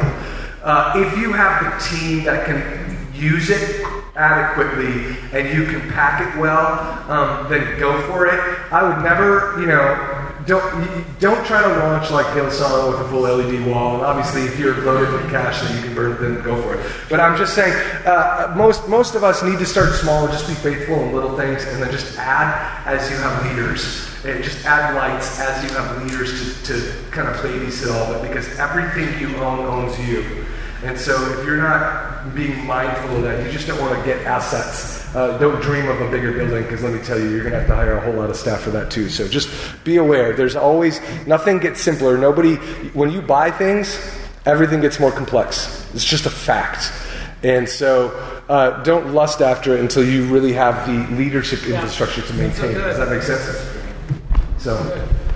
[SPEAKER 1] Uh, if you have the team that can use it adequately and you can pack it well, um, then go for it. I would never, you know, don't don't try to launch like Hillsong with a full LED wall. And obviously, if you're loaded with cash then you can burn, then go for it. But I'm just saying, uh, most most of us need to start small and just be faithful in little things, and then just add as you have leaders. And just add lights as you have leaders to, to kind of babysit all of it because everything you own owns you. And so if you're not being mindful of that, you just don't want to get assets. Uh, don't dream of a bigger building because let me tell you, you're going to have to hire a whole lot of staff for that too. So just be aware. There's always, nothing gets simpler. Nobody, when you buy things, everything gets more complex. It's just a fact. And so uh, don't lust after it until you really have the leadership infrastructure to maintain it. Does that make sense? So,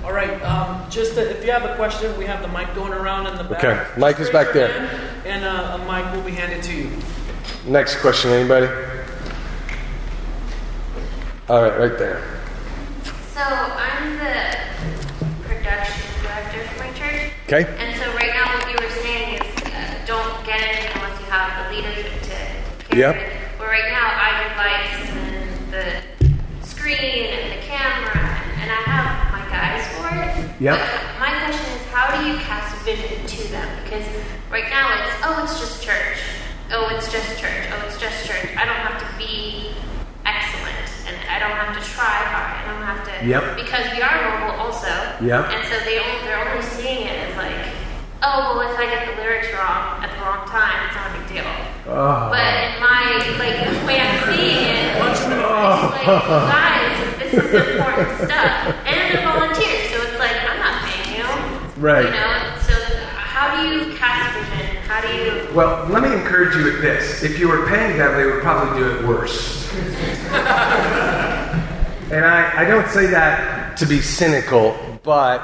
[SPEAKER 6] All right, um, just uh, if you have a question, we have the mic going around in the back.
[SPEAKER 1] Okay, mic is back there.
[SPEAKER 6] hand, And uh, a mic will be handed to you.
[SPEAKER 1] next question, anybody? All right, right there.
[SPEAKER 7] So I'm the production director for my church.
[SPEAKER 1] Okay.
[SPEAKER 7] And so right now what you were saying is uh, don't get anything unless you have the leadership to carry
[SPEAKER 1] Yep.
[SPEAKER 7] it. But right now I do lights and the screen and the camera and I have my guys for it.
[SPEAKER 1] Yep.
[SPEAKER 7] But my question is, how do you cast vision to them? Because right now it's, oh, it's just church. Oh, it's just church. Oh, it's just church. I don't have to be excellent, and I don't have to try hard. I don't have to.
[SPEAKER 1] Yep.
[SPEAKER 7] Because we are mobile also.
[SPEAKER 1] Yep.
[SPEAKER 7] And so they only, they're only seeing it as like, oh, well, if I get the lyrics wrong at the wrong time, it's not a big deal.
[SPEAKER 1] Oh.
[SPEAKER 7] But in my, like, the way I'm seeing it, it's like, guys, this is important stuff. And they're volunteers, so it's like, I'm not paying you.
[SPEAKER 1] Right.
[SPEAKER 7] You know, so how do you cast vision? How do you.
[SPEAKER 1] Well, let me encourage you with this. If you were paying them, they would probably do it worse. and I, I don't say that to be cynical, but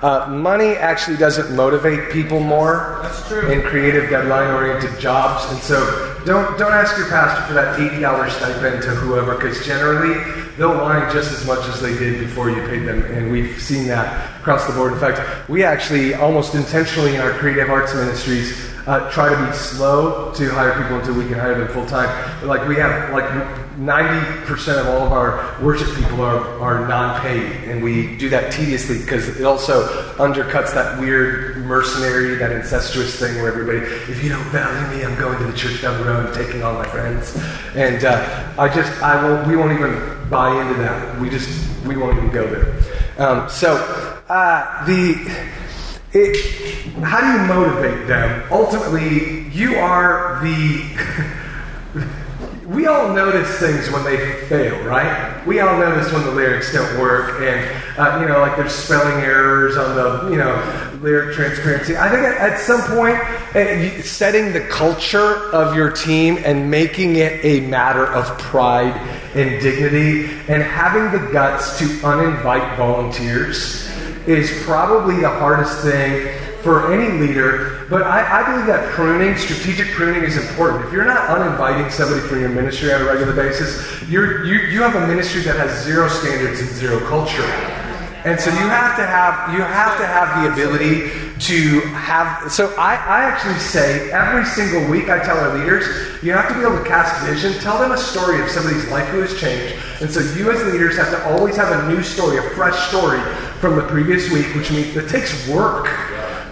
[SPEAKER 1] uh, money actually doesn't motivate people more in creative deadline-oriented jobs. And so don't don't ask your pastor for that eighty dollars stipend to whoever, because generally they'll whine just as much as they did before you paid them, and we've seen that across the board. In fact, we actually almost intentionally in our creative arts ministries uh, try to be slow to hire people until we can hire them full time. Like we have like 90% of all of our worship people are, are non-paid, and we do that tediously because it also undercuts that weird mercenary, that incestuous thing where everybody, if you don't value me, I'm going to the church down the road and taking all my friends. And uh, I just, I won't, we won't even buy into that. We just, we won't even go there. Um, so uh, the. It, how do you motivate them? Ultimately, you are the. we all notice things when they fail, right? We all notice when the lyrics don't work, and uh, you know, like there's spelling errors on the you know lyric transparency. I think at, at some point, uh, setting the culture of your team and making it a matter of pride and dignity, and having the guts to uninvite volunteers is probably the hardest thing for any leader. But I, I believe that pruning, strategic pruning, is important. If you're not uninviting somebody from your ministry on a regular basis, you, you have a ministry that has zero standards and zero culture. And so you have to have you have to have the ability to have. So I, I actually say every single week I tell our leaders you have to be able to cast vision. Tell them a story of somebody's life who has changed. And so you as leaders have to always have a new story, a fresh story from the previous week, which means it takes work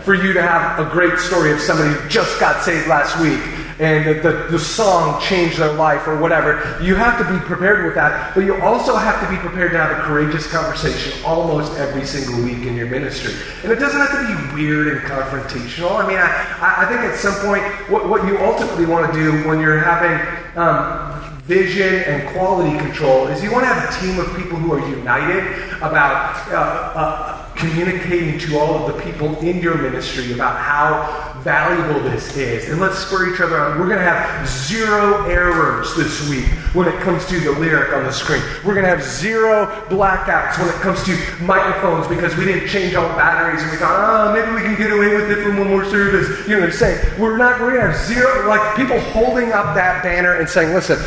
[SPEAKER 1] for you to have a great story of somebody who just got saved last week and the, the, the song changed their life or whatever. You have to be prepared with that, but you also have to be prepared to have a courageous conversation almost every single week in your ministry. And it doesn't have to be weird and confrontational. I mean, I, I think at some point, what, what you ultimately want to do when you're having um, vision and quality control is you want to have a team of people who are united about uh, uh, communicating to all of the people in your ministry about how valuable this is. And let's spur each other on. We're going to have zero errors this week when it comes to the lyric on the screen. We're going to have zero blackouts when it comes to microphones because we didn't change all batteries and we thought, oh, maybe we can get away with it for one more service. You know what I'm saying? We're not going to have zero, like people holding up that banner and saying, listen,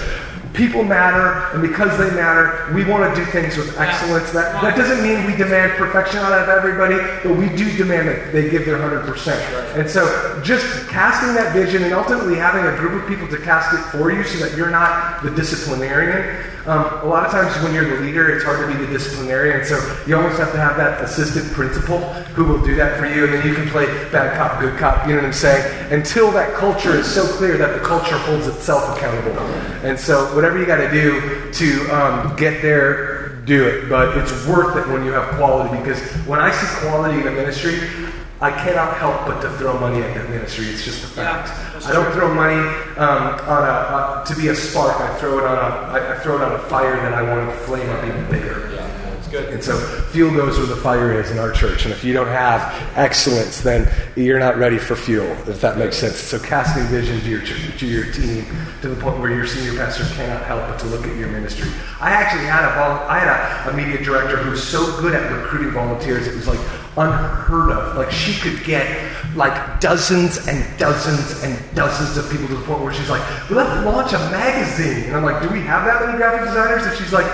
[SPEAKER 1] People matter, and because they matter, we want to do things with excellence. That, that doesn't mean we demand perfection out of everybody, but we do demand that they give their 100%. And so, just casting that vision and ultimately having a group of people to cast it for you so that you're not the disciplinarian. Um, a lot of times, when you're the leader, it's hard to be the disciplinarian. So, you almost have to have that assistant principal who will do that for you, and then you can play bad cop, good cop. You know what I'm saying? Until that culture is so clear that the culture holds itself accountable. And so, whatever you got to do to um, get there, do it. But it's worth it when you have quality because when I see quality in a ministry, I cannot help but to throw money at that ministry. It's just a fact. I don't throw money um, on a uh, to be a spark. I throw it on a I, I throw it on a fire that I want to flame up even bigger. Yeah, it's good. And so fuel goes where the fire is in our church. And if you don't have excellence, then you're not ready for fuel, if that makes sense. So casting vision to your church, to your team, to the point where your senior pastor cannot help but to look at your ministry. I actually had a I had a, a media director who was so good at recruiting volunteers, it was like unheard of. Like she could get like dozens and dozens and dozens of people to the point where she's like, let's launch a magazine. And I'm like, do we have that many graphic designers? And she's like,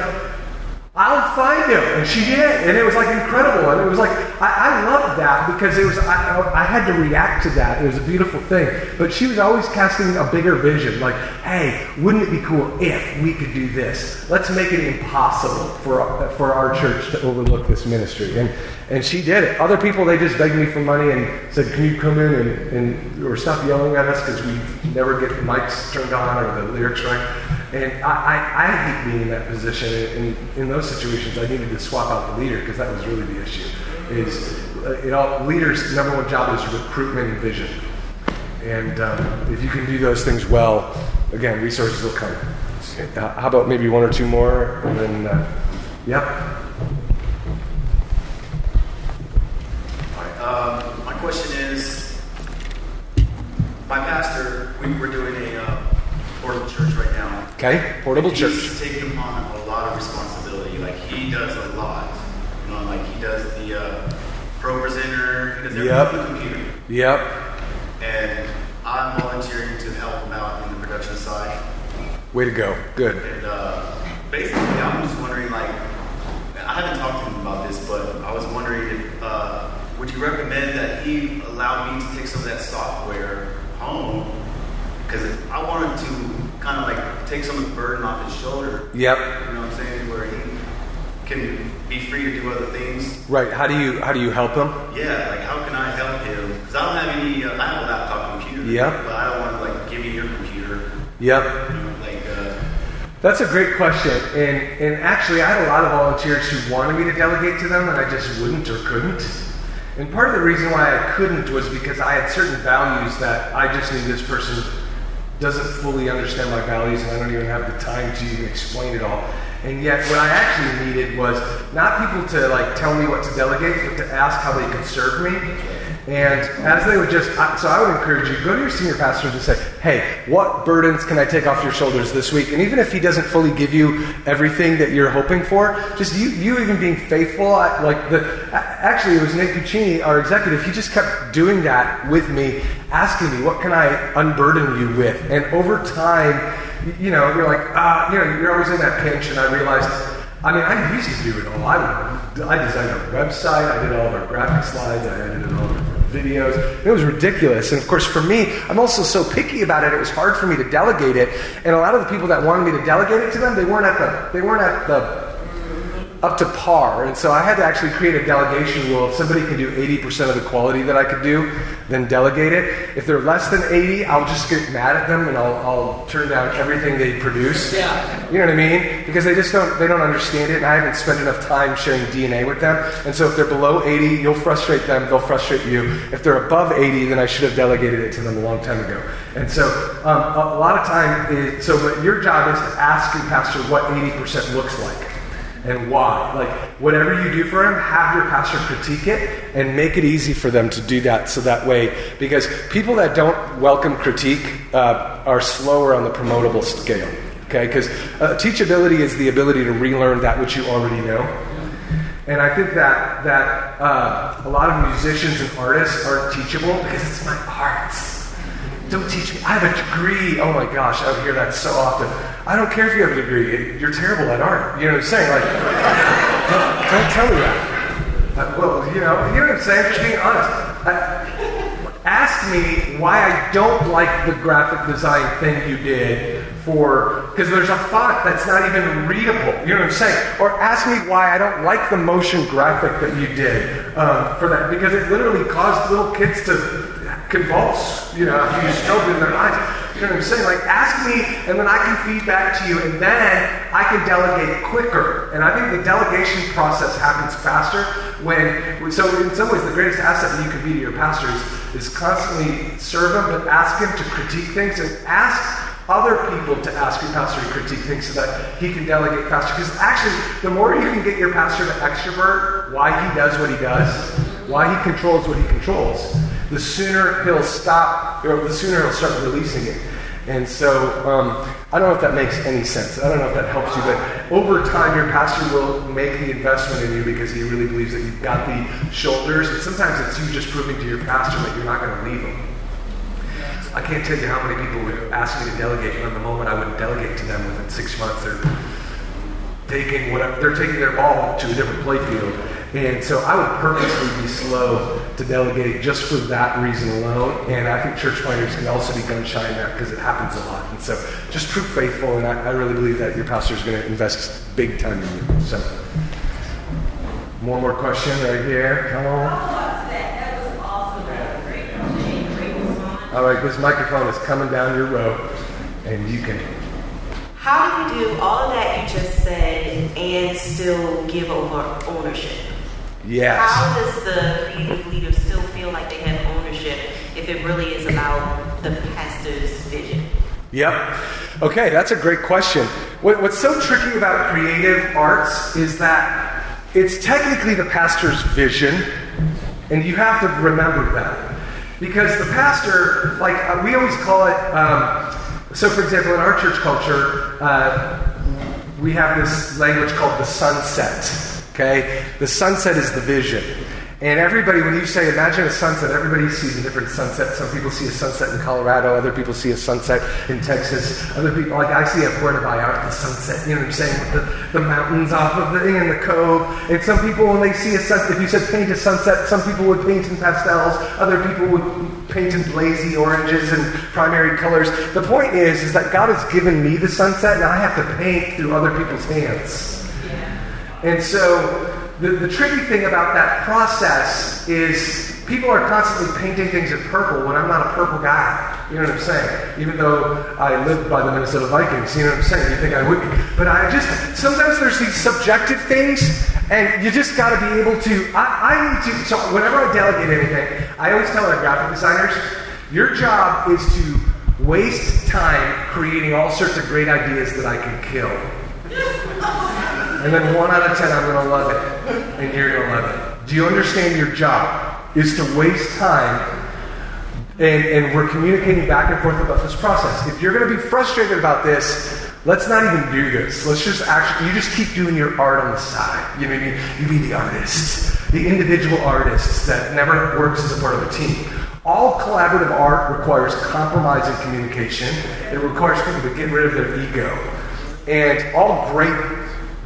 [SPEAKER 1] I'll find him. And she did. And it was like incredible. And it was like, I loved that because it was, I, I had to react to that. It was a beautiful thing. But she was always casting a bigger vision. Like, hey, wouldn't it be cool if we could do this? Let's make it impossible for, for our church to overlook this ministry. And, and she did it. Other people, they just begged me for money and said, can you come in and, and or stop yelling at us because we never get the mics turned on or the lyrics right. And I, I, I hate being in that position. And in those situations, I needed to swap out the leader because that was really the issue. Is uh, it all leaders' number one job is recruitment and vision. And um, if you can do those things well, again, resources will come. Uh, how about maybe one or two more, and then, uh, yeah.
[SPEAKER 8] Um, my question is, my pastor, we, we're doing a uh, portable church right now.
[SPEAKER 1] Okay, portable
[SPEAKER 8] He's
[SPEAKER 1] church.
[SPEAKER 8] taking on a lot of responsibility. Like he does a lot. Like he does the uh, ProPresenter. He does everything
[SPEAKER 1] Yep.
[SPEAKER 8] on the computer.
[SPEAKER 1] Yep.
[SPEAKER 8] And I'm volunteering to help him out in the production side.
[SPEAKER 1] Way to go. Good.
[SPEAKER 8] And uh, basically, I'm just wondering, like, I haven't talked to him about this, but I was wondering if, uh, would you recommend that he allow me to take some of that software home? Because I wanted to kind of like take some of the burden off his shoulder.
[SPEAKER 1] Yep.
[SPEAKER 8] You know what I'm saying? Where he can be free to do other things.
[SPEAKER 1] Right. How do you how do you help them?
[SPEAKER 8] Yeah, like how can I help him? Because I don't have any. Uh, I have a laptop computer.
[SPEAKER 1] Yep.
[SPEAKER 8] But I don't want to like give you your computer.
[SPEAKER 1] Yep.
[SPEAKER 8] You know, like. Uh,
[SPEAKER 1] That's a great question. And and actually, I had a lot of volunteers who wanted me to delegate to them, and I just wouldn't or couldn't. And part of the reason why I couldn't was because I had certain values that I just knew this person doesn't fully understand my values, and I don't even have the time to even explain it all. And yet, what I actually needed was not people to like tell me what to delegate, but to ask how they could serve me. And as they would just, so I would encourage you, go to your senior pastor and just say, hey, what burdens can I take off your shoulders this week? And even if he doesn't fully give you everything that you're hoping for, just you, you even being faithful, like the, actually it was Nick Puccini, our executive, he just kept doing that with me, asking me, what can I unburden you with? And over time, you know, you're like, ah, you know, you're always in that pinch, and I realized, I mean, I used to do it all. I, I designed our website. I did all of our graphic slides. I edited all of our videos. It was ridiculous. And of course, for me, I'm also so picky about it. It was hard for me to delegate it. And a lot of the people that wanted me to delegate it to them, they weren't at the they weren't at the up to par. And so I had to actually create a delegation rule. If somebody can do 80% of the quality that I could do, then delegate it. If they're less than 80, I'll just get mad at them and I'll, I'll turn down everything they produce.
[SPEAKER 6] Yeah.
[SPEAKER 1] You know what I mean? Because they just don't they don't understand it, and I haven't spent enough time sharing DNA with them. And so if they're below 80, you'll frustrate them, they'll frustrate you. If they're above 80, then I should have delegated it to them a long time ago. And so um, a, a lot of time, is, so but your job is to ask your pastor what 80% looks like and why. Like, whatever you do for him, have your pastor critique it and make it easy for them to do that so that way, because people that don't welcome critique uh, are slower on the promotable scale. Okay? Because uh, teachability is the ability to relearn that which you already know. And I think that, that uh, a lot of musicians and artists aren't teachable because it's my art. Don't teach me. I have a degree. Oh my gosh, I hear that so often. I don't care if you have a degree. You're terrible at art. You know what I'm saying? Like, don't, don't tell me that. Well, you know, you know what I'm saying? Just being honest. Ask me why I don't like the graphic design thing you did for because there's a font that's not even readable. You know what I'm saying? Or ask me why I don't like the motion graphic that you did um, for that because it literally caused little kids to convulse. You know, you strobe in their eyes. You know what I'm saying? Like, ask me, and then I can feed back to you, and then I can delegate quicker. And I think the delegation process happens faster when. So, in some ways, the greatest asset that you can be to your pastors is constantly serve them, but ask him to critique things and ask other people to ask your pastor to critique things so that he can delegate faster. Because actually, the more you can get your pastor to extrovert why he does what he does, why he controls what he controls, the sooner he'll stop, or the sooner he'll start releasing it. And so, um, I don't know if that makes any sense. I don't know if that helps you, but over time, your pastor will make the investment in you because he really believes that you've got the shoulders. And sometimes it's you just proving to your pastor that you're not going to leave him. I can't tell you how many people would ask me to delegate, and the moment I wouldn't delegate to them within six months, they're taking whatever they're taking their ball to a different play field. And so I would purposely be slow to delegate just for that reason alone. And I think church planners can also be gun shy in that because it happens a lot. And so just prove faithful. And I, I really believe that your pastor is going to invest big time in you. So one more question right here. Come on. All right, this microphone is coming down your row, and you can.
[SPEAKER 9] How do you do all of that you just said and still give over ownership?
[SPEAKER 1] Yes.
[SPEAKER 9] How does the creative leader still feel like they have ownership if it really is about the pastor's vision?
[SPEAKER 1] Yep. Okay, that's a great question. What, what's so tricky about creative arts is that it's technically the pastor's vision, and you have to remember that. Because the pastor, like uh, we always call it, um, so for example, in our church culture, uh, we have this language called the sunset. Okay? The sunset is the vision. And everybody, when you say imagine a sunset, everybody sees a different sunset. Some people see a sunset in Colorado, other people see a sunset in Texas, other people, like I see a Puerto Vallarta the sunset, you know what I'm saying, with the, the mountains off of the thing and the cove. And some people, when they see a sunset, if you said paint a sunset, some people would paint in pastels, other people would paint in blazy oranges and primary colors. The point is, is that God has given me the sunset, and I have to paint through other people's hands. And so the, the tricky thing about that process is people are constantly painting things in purple when I'm not a purple guy. You know what I'm saying? Even though I live by the Minnesota Vikings, you know what I'm saying? You think I would be. But I just, sometimes there's these subjective things, and you just got to be able to. I, I need to, so whenever I delegate anything, I always tell our graphic designers, your job is to waste time creating all sorts of great ideas that I can kill. And then one out of ten, I'm going to love it. And you're going to love it. Do you understand your job is to waste time? And, and we're communicating back and forth about this process. If you're going to be frustrated about this, let's not even do this. Let's just actually, you just keep doing your art on the side. You know what I mean? You be the artist, the individual artist that never works as a part of a team. All collaborative art requires compromise and communication. It requires people to get rid of their ego. And all great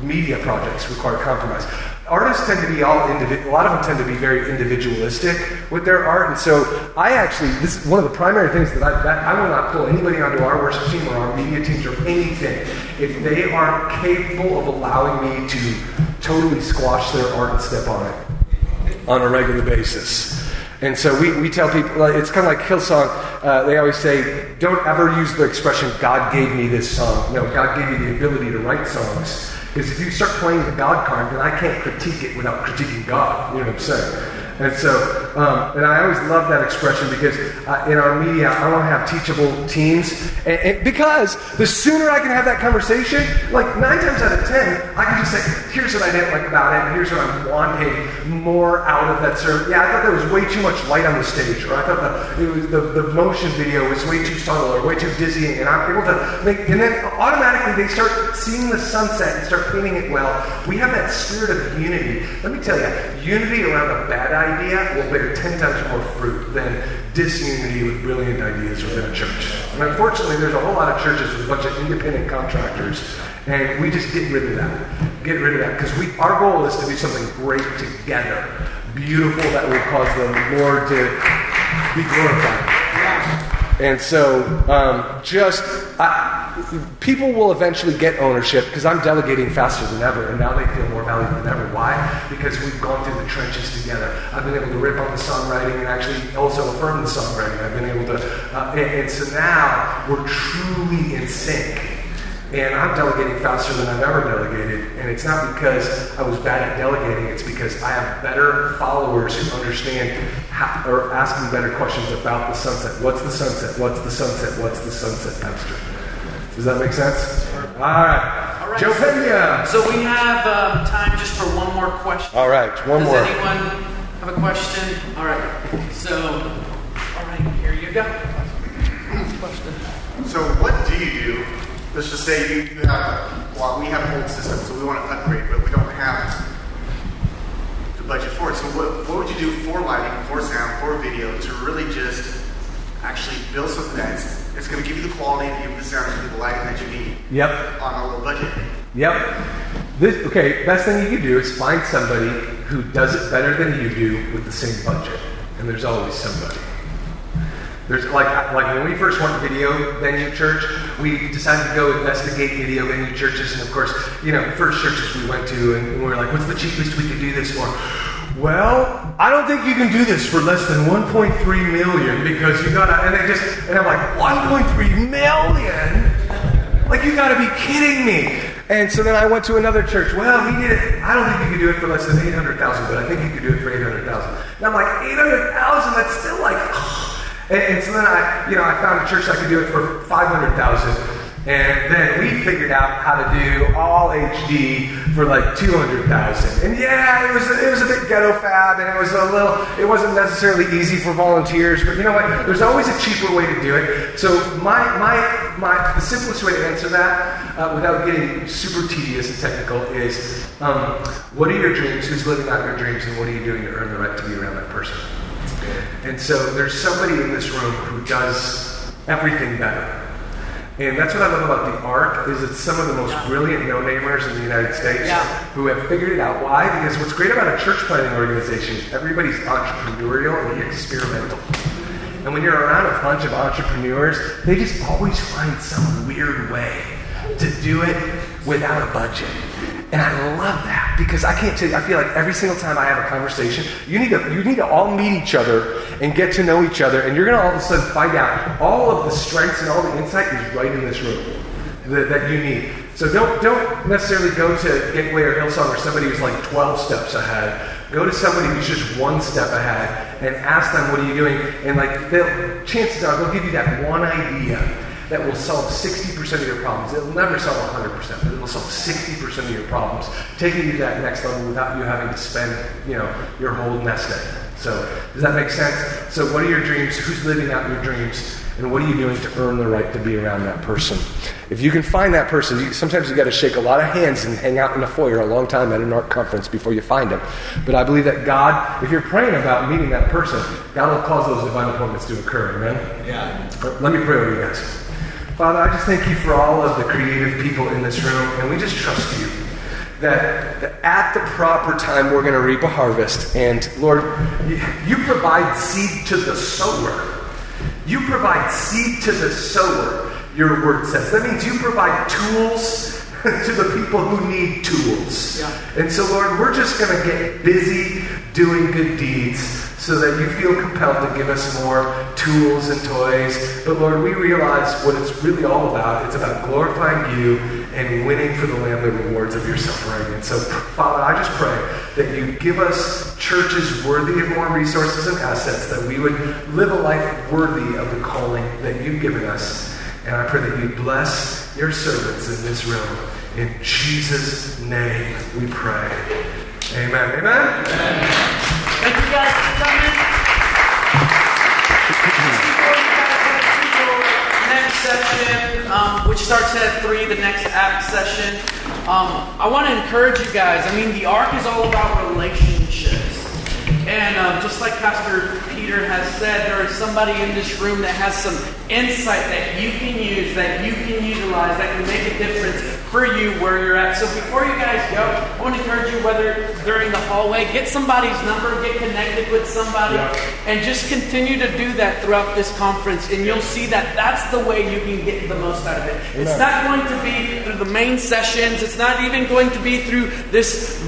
[SPEAKER 1] media projects require compromise. Artists tend to be all individual. A lot of them tend to be very individualistic with their art, and so I actually this is one of the primary things that I that I will not pull anybody onto our worship team or our media teams or anything if they aren't capable of allowing me to totally squash their art and step on it on a regular basis. And so we, we tell people, it's kind of like Hillsong. Uh, they always say, don't ever use the expression, God gave me this song. No, God gave you the ability to write songs. Because if you start playing the God card, then I can't critique it without critiquing God. You know what I'm saying? And so, um, and I always love that expression because uh, in our media, I want to have teachable teams. And, and because the sooner I can have that conversation, like nine times out of ten, I can just say, here's what I didn't like about it, and here's what I'm wanting more out of that service. Yeah, I thought there was way too much light on the stage, or I thought the, was, the, the motion video was way too subtle or way too dizzying, and I'm able to make, and then automatically they start seeing the sunset and start painting it well. We have that spirit of unity. Let me tell you, unity around a bad idea will bear 10 times more fruit than disunity with brilliant ideas within a church. And unfortunately, there's a whole lot of churches with a bunch of independent contractors, and we just get rid of that. Get rid of that because we our goal is to do something great together, beautiful that will cause the Lord to be glorified. And so, um, just I, people will eventually get ownership because I'm delegating faster than ever, and now they feel more valuable than ever. Why? Because we've gone through the trenches together. I've been able to rip on the songwriting and actually also affirm the songwriting. I've been able to, uh, and, and so now we're truly in sync. And I'm delegating faster than I've ever delegated. And it's not because I was bad at delegating, it's because I have better followers who understand how, or asking better questions about the sunset. What's the sunset? What's the sunset? What's the sunset, Pastor? Does that make sense? All right.
[SPEAKER 6] All right.
[SPEAKER 1] Joe Pena.
[SPEAKER 6] So we have um, time just for one more question.
[SPEAKER 1] All right, one
[SPEAKER 6] Does
[SPEAKER 1] more.
[SPEAKER 6] anyone have a question? All right. So, all right, here you go. Question.
[SPEAKER 10] So what do you do? Let's just say you, you have, well, we have an old system, so we want to upgrade, but we don't have the budget for it. So what, what would you do for lighting, for sound, for video to really just actually build something that's it's going to give you the quality, give you the sound, give you the lighting that you need
[SPEAKER 1] Yep.
[SPEAKER 10] on a low budget?
[SPEAKER 1] Yep. This, okay, best thing you can do is find somebody who does it better than you do with the same budget. And there's always somebody. There's like like when we first went video venue church, we decided to go investigate video venue churches, and of course, you know, first churches we went to, and we were like, "What's the cheapest we could do this for?" Well, I don't think you can do this for less than 1.3 million because you gotta. And they just and I'm like, 1.3 million? Like you gotta be kidding me! And so then I went to another church. Well, we did it. I don't think you could do it for less than 800,000, but I think you could do it for 800,000. And I'm like, 800,000? That's still like. And, and, so then I, you know, I found a church that could do it for 500,000. And then we figured out how to do all HD for like 200,000. And yeah, it was, it was a bit ghetto fab and it was a little, it wasn't necessarily easy for volunteers, but you know what? There's always a cheaper way to do it. So my, my, my, the simplest way to answer that uh, without getting super tedious and technical is, um, what are your dreams? Who's living out your dreams? And what are you doing to earn the right to be around that person? And so there's somebody in this room who does everything better. And that's what I love about the ARC is it's some of the most brilliant no-namers in the United States
[SPEAKER 6] Yeah.
[SPEAKER 1] who have figured it out. Why? Because what's great about a church planning organization is everybody's entrepreneurial and experimental. And when you're around a bunch of entrepreneurs, they just always find some weird way to do it without a budget. And I love that because I can't tell you, I feel like every single time I have a conversation, you need to you need to all meet each other and get to know each other, and you're gonna all of a sudden find out all of the strengths and all the insight is right in this room that, that you need. So don't don't necessarily go to Gateway or Hillsong or somebody who's like 12 steps ahead. Go to somebody who's just one step ahead and ask them, "What are you doing?" And like, they'll chances are they'll give you that one idea that will solve 60% of your problems. It'll never solve 100%, but it will solve 60% of your problems, taking you to that next level without you having to spend, you know, your whole nest egg. So, does that make sense? So, what are your dreams? Who's living out your dreams? And what are you doing to earn the right to be around that person? If you can find that person, you, sometimes you got to shake a lot of hands and hang out in the foyer a long time at an ARC conference before you find them. But I believe that God, if you're praying about meeting that person, God will cause those divine appointments to occur. Amen?
[SPEAKER 10] Yeah.
[SPEAKER 1] Let me pray over you guys. Father, I just thank you for all of the creative people in this room, and we just trust you that, that at the proper time we're going to reap a harvest. And Lord, you, you provide seed to the sower. You provide seed to the sower, your word says. That means you provide tools to the people who need tools. And so, Lord, we're just going to get busy doing good deeds so that you feel compelled to give us more tools and toys. But Lord, we realize what it's really all about. It's about glorifying you and winning for the Lamb the rewards of your suffering. And so, Father, I just pray that you give us churches worthy of more resources and assets, that we would live a life worthy of the calling that you've given us. And I pray that you bless your servants in this room. In Jesus' name we pray. Amen. Amen.
[SPEAKER 6] Thank you guys for coming. Next session, um, which starts at three, the next ARC session. Um, I want to encourage you guys. I mean, the arc is all about relationships. And um, just like Pastor Peter has said, there is somebody in this room that has some insight that you can use, that you can utilize, that can make a difference for you where you're at. So before you guys go, I want to encourage you, whether during the hallway, get somebody's number, get connected with somebody, and just continue to do that throughout this conference. And you'll see that that's the way you can get the most out of it. It's not going to be through the main sessions. It's not even going to be through this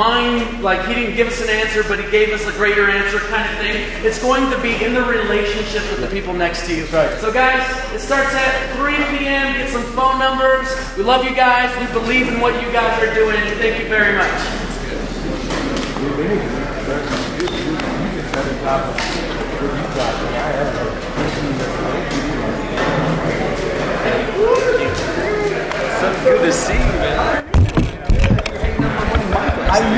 [SPEAKER 6] mind, like he didn't give us an answer, but he gave us a greater answer kind of thing. It's going to be in the relationship with the people next to you.
[SPEAKER 1] Right.
[SPEAKER 6] So, guys, it starts at 3 p.m. Get some phone numbers. We love you guys. We believe in what you guys are doing. Thank you very much.
[SPEAKER 11] So good to see you, man. I